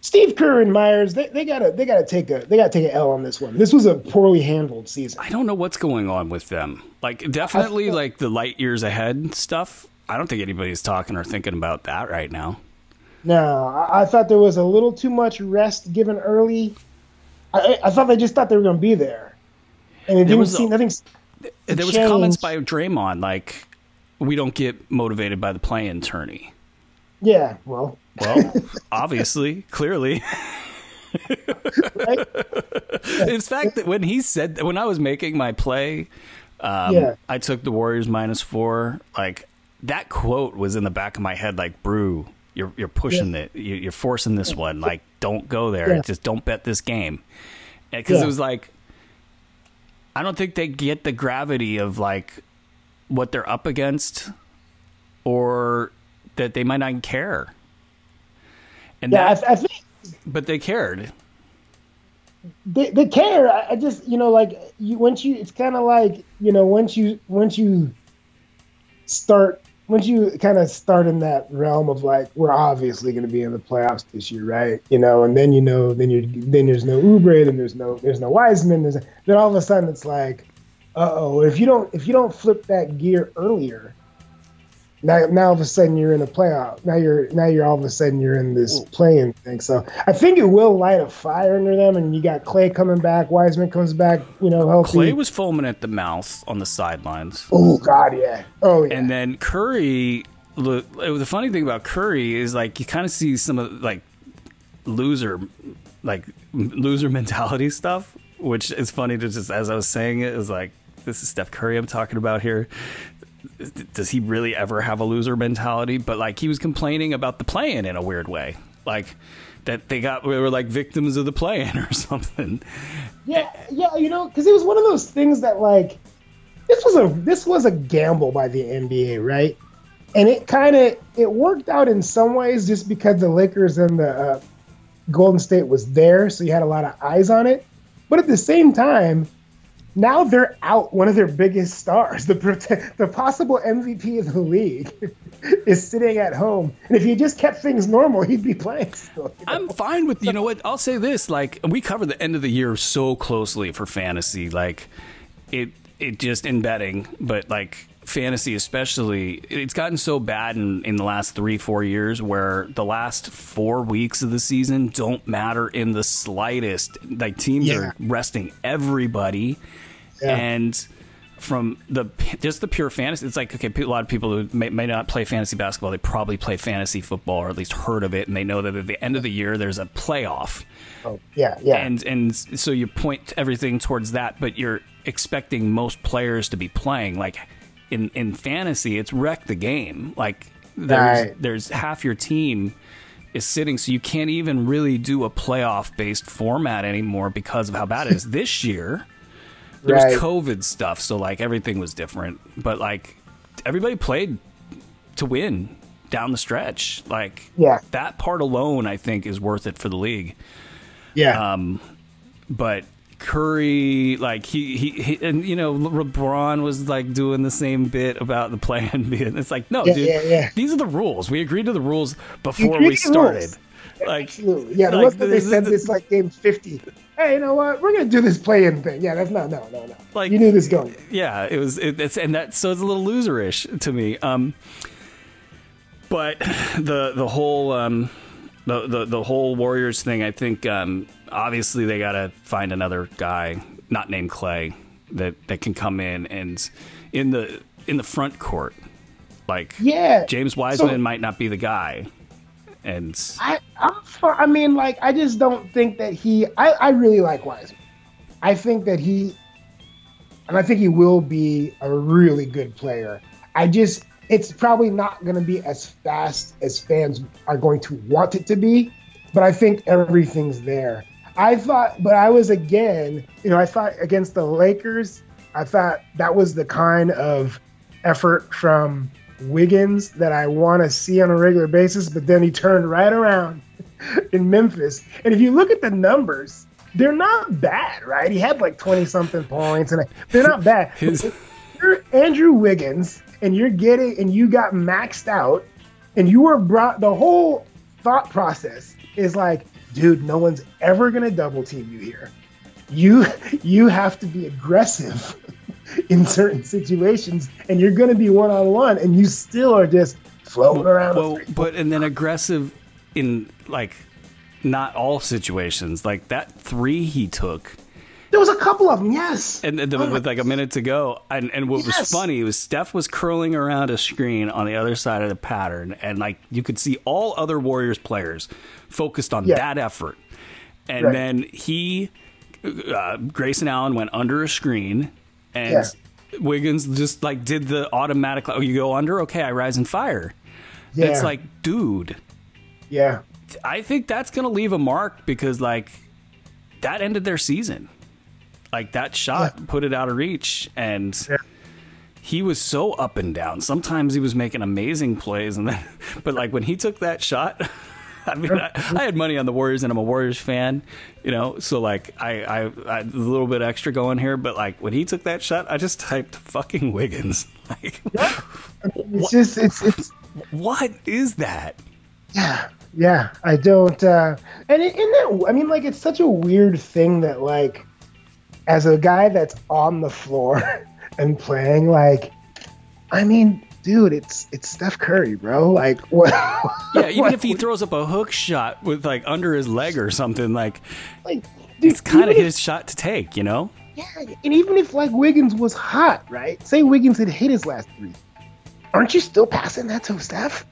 Steve Kerr and Myers, they, they gotta they gotta take a they gotta take an L on this one. This was a poorly handled season. I don't know what's going on with them. Like, definitely, like the light years ahead stuff. I don't think anybody's talking or thinking about that right now. No, I, I thought there was a little too much rest given early. I, I thought they just thought they were gonna be there, and it didn't was seem nothing. there was comments by Draymond like, "We don't get motivated by the play-in tourney." Yeah, well, Well, obviously, clearly. right? In fact, that when he said when I was making my play, um, Yeah. I took the Warriors minus four. Like that quote was in the back of my head. Like, "Bru, you're you're pushing it. You- You're forcing this one. Like, don't go there. Yeah. Just don't bet this game." Because Yeah. it was like, I don't think they get the gravity of like what they're up against, or that they might not care. And yeah, that, I, I think but they cared. they, they care. I, I just you know like you once you it's kind of like you know once you once you start once you kind of start in that realm of like we're obviously going to be in the playoffs this year, right? You know, and then you know then you then there's no Oubre, then there's no there's no Wiseman, there's then all of a sudden it's like, uh oh, if you don't if you don't flip that gear earlier. Now, now all of a sudden you're in a playoff. Now you're now you're all of a sudden you're in this mm. play-in thing. So I think it will light a fire under them. And you got Clay coming back, Wiseman comes back, you know, healthy. Clay was foaming at the mouth on the sidelines. oh God, yeah, oh yeah, And then Curry, look, the funny thing about Curry is like you kind of see some of like loser, like loser mentality stuff, which is funny to just as I was saying it is like this is Steph Curry I'm talking about here. Does he really ever have a loser mentality? But like he was complaining about the play-in a weird way, like that they got we were like victims of the play-in or something. yeah, yeah. You know, because it was one of those things that like this was a this was a gamble by the NBA, right? And it kind of it worked out in some ways just because the Lakers and the uh, Golden State was there, so you had a lot of eyes on it. But at the same time, now they're out one of their biggest stars. The the possible MVP of the league is sitting at home, and if he just kept things normal, he'd be playing still. you know? I'm fine with you know what I'll say this like we cover the end of the year so closely for fantasy like it it just in betting but like fantasy especially it's gotten so bad in, in the last three four years where the last four weeks of the season don't matter in the slightest like teams Yeah. are resting everybody Yeah. and from the just the pure fantasy, it's like okay, a lot of people who may, may not play fantasy basketball, they probably play fantasy football or at least heard of it, and they know that at the end of the year there's a playoff, Oh, yeah, yeah. and and so you point everything towards that, but you're expecting most players to be playing. Like in in fantasy, it's wrecked the game. Like there's Right. there's half your team is sitting, so you can't even really do a playoff based format anymore because of how bad it is this year there Right. COVID stuff, so like everything was different. But like everybody played to win down the stretch. Like Yeah. that part alone, I think, is worth it for the league. Yeah. Um, but Curry, like he, he, he, and you know, LeBron was like doing the same bit about the plan being. It's like, no, Yeah, dude, yeah, yeah. these are the rules. We agreed to the rules before we started. Like, Absolutely. Yeah, the like, they this said this like game 50. Hey, you know what? We're going to do this play in thing. Yeah, that's not, no, no, no. Like- you knew this going. yeah, it was. It, it's and that so it's a little loserish to me. Um, but the the whole um, the, the the whole Warriors thing, I think um, obviously they got to find another guy, not named Clay, that that can come in and in the in the front court, like Yeah. James Wiseman So- might not be the guy, and I, I'm for, I mean, like, I just don't think that he. I, I really like Wiseman. I think that he, and I think he will be a really good player. I just, it's probably not going to be as fast as fans are going to want it to be, but I think everything's there. I thought, but I was again, you know, I thought against the Lakers, I thought that was the kind of effort from Wiggins that I want to see on a regular basis, but then he turned right around in Memphis. And if you look at the numbers, they're not bad, right? He had like 20 something points and they're not bad. His, Andrew Wiggins and you're getting and you got maxed out and you were brought the whole thought process is like, dude, no one's ever going to double team you here. You you have to be aggressive in certain situations and you're going to be one on one and you still are just floating around. well, but and then aggressive in like not all situations. Like that three he took. There was a couple of them, yes. And, and Oh with like a minute to go, and, and what was funny was Steph was curling around a screen on the other side of the pattern, and like you could see all other Warriors players focused on Yeah. that effort, and Right. then he, uh, Grayson Allen went under a screen, and Yeah. Wiggins just like did the automatic. Oh, you go under? Okay, I rise and fire. yeah, It's like, dude, yeah, I think that's going to leave a mark because like that ended their season. Like that shot put it out of reach and Yeah. he was so up and down. Sometimes he was making amazing plays and then but like when he took that shot I mean, I, I had money on the Warriors, and I'm a Warriors fan, you know. So like, I, I, I a little bit extra going here, but like when he took that shot, I just typed "fucking Wiggins." Like, it's just it's it's what is that? Yeah, yeah. I don't. uh And in that, I mean, like, it's such a weird thing that, like, as a guy that's on the floor and playing, like, I mean, dude, it's it's Steph Curry, bro. Like, what? Yeah, even what- if he throws up a hook shot with like under his leg or something, like like, dude, it's kind of if- his shot to take, you know? Yeah, and even if like Wiggins was hot, right? Say Wiggins had hit his last three, aren't you still passing that to Steph?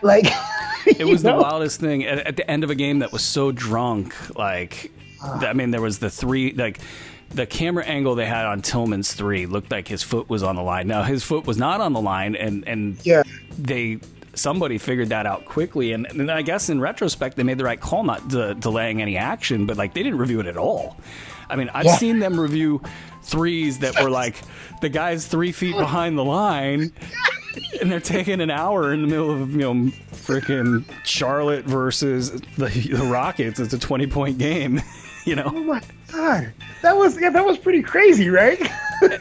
Like, It was the wildest thing at, at the end of a game that was so drunk. Like, Ah. I mean, there was the three, like, the camera angle they had on Tillman's three looked like his foot was on the line. Now, his foot was not on the line, and, and Yeah, they somebody figured that out quickly and, and I guess in retrospect they made the right call not de- delaying any action but like they didn't review it at all I mean I've Yeah. seen them review threes that were like the guy's three feet behind the line and they're taking an hour in the middle of you know freaking Charlotte versus the, the Rockets it's a 20 point game you know Oh my god, that was yeah, that was pretty crazy, right?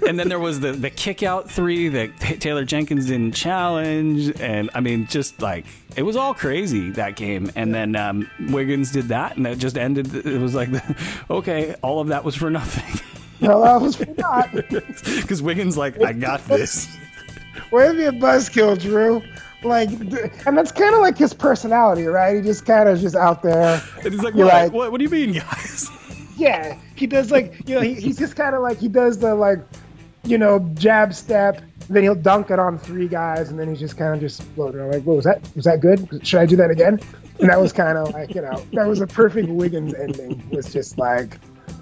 and then there was the the kick out three that Taylor Jenkins didn't challenge, and I mean, just like it was all crazy that game. And then um, Wiggins did that, and it just ended. It was like, okay, all of that was for nothing, no, that was for not. because Wiggins like, I got this. Way to be a buzzkill, Drew. Like, and that's kind of like his personality, right? He just kind of just out there. And he's like, what? like- what? What do you mean, guys? Yeah, he does like you know he, he's just kind of like he does the like you know jab step. Then he'll dunk it on three guys, and then he's just kind of just floating around like, "What was that? Was that good? Should I do that again?" And that was kind of like you know that was a perfect Wiggins ending. Was just like,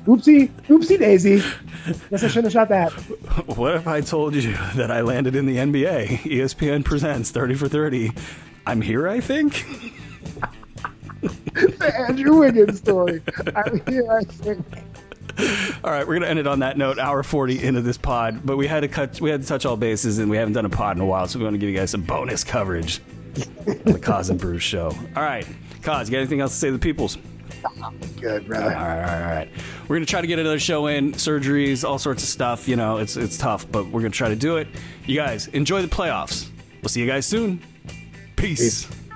"Oopsie, oopsie daisy." Guess I shouldn't have shot that. What if I told you that I landed in the NBA? ESPN presents 30 for 30. I'm here, I think. The Andrew Wiggins story. I'm here, I think. All right, we're gonna end it on that note. Hour forty into this pod, but we had to cut. We had to touch all bases, and we haven't done a pod in a while, so we want to give you guys some bonus coverage. the Koz and Bru Show. All right, Koz, you got anything else to say to the peoples? Good, brother. All right, all right, all right. We're gonna try to get another show in, surgeries, all sorts of stuff. You know, it's it's tough, but we're gonna try to do it. You guys enjoy the playoffs. We'll see you guys soon. Peace. Peace.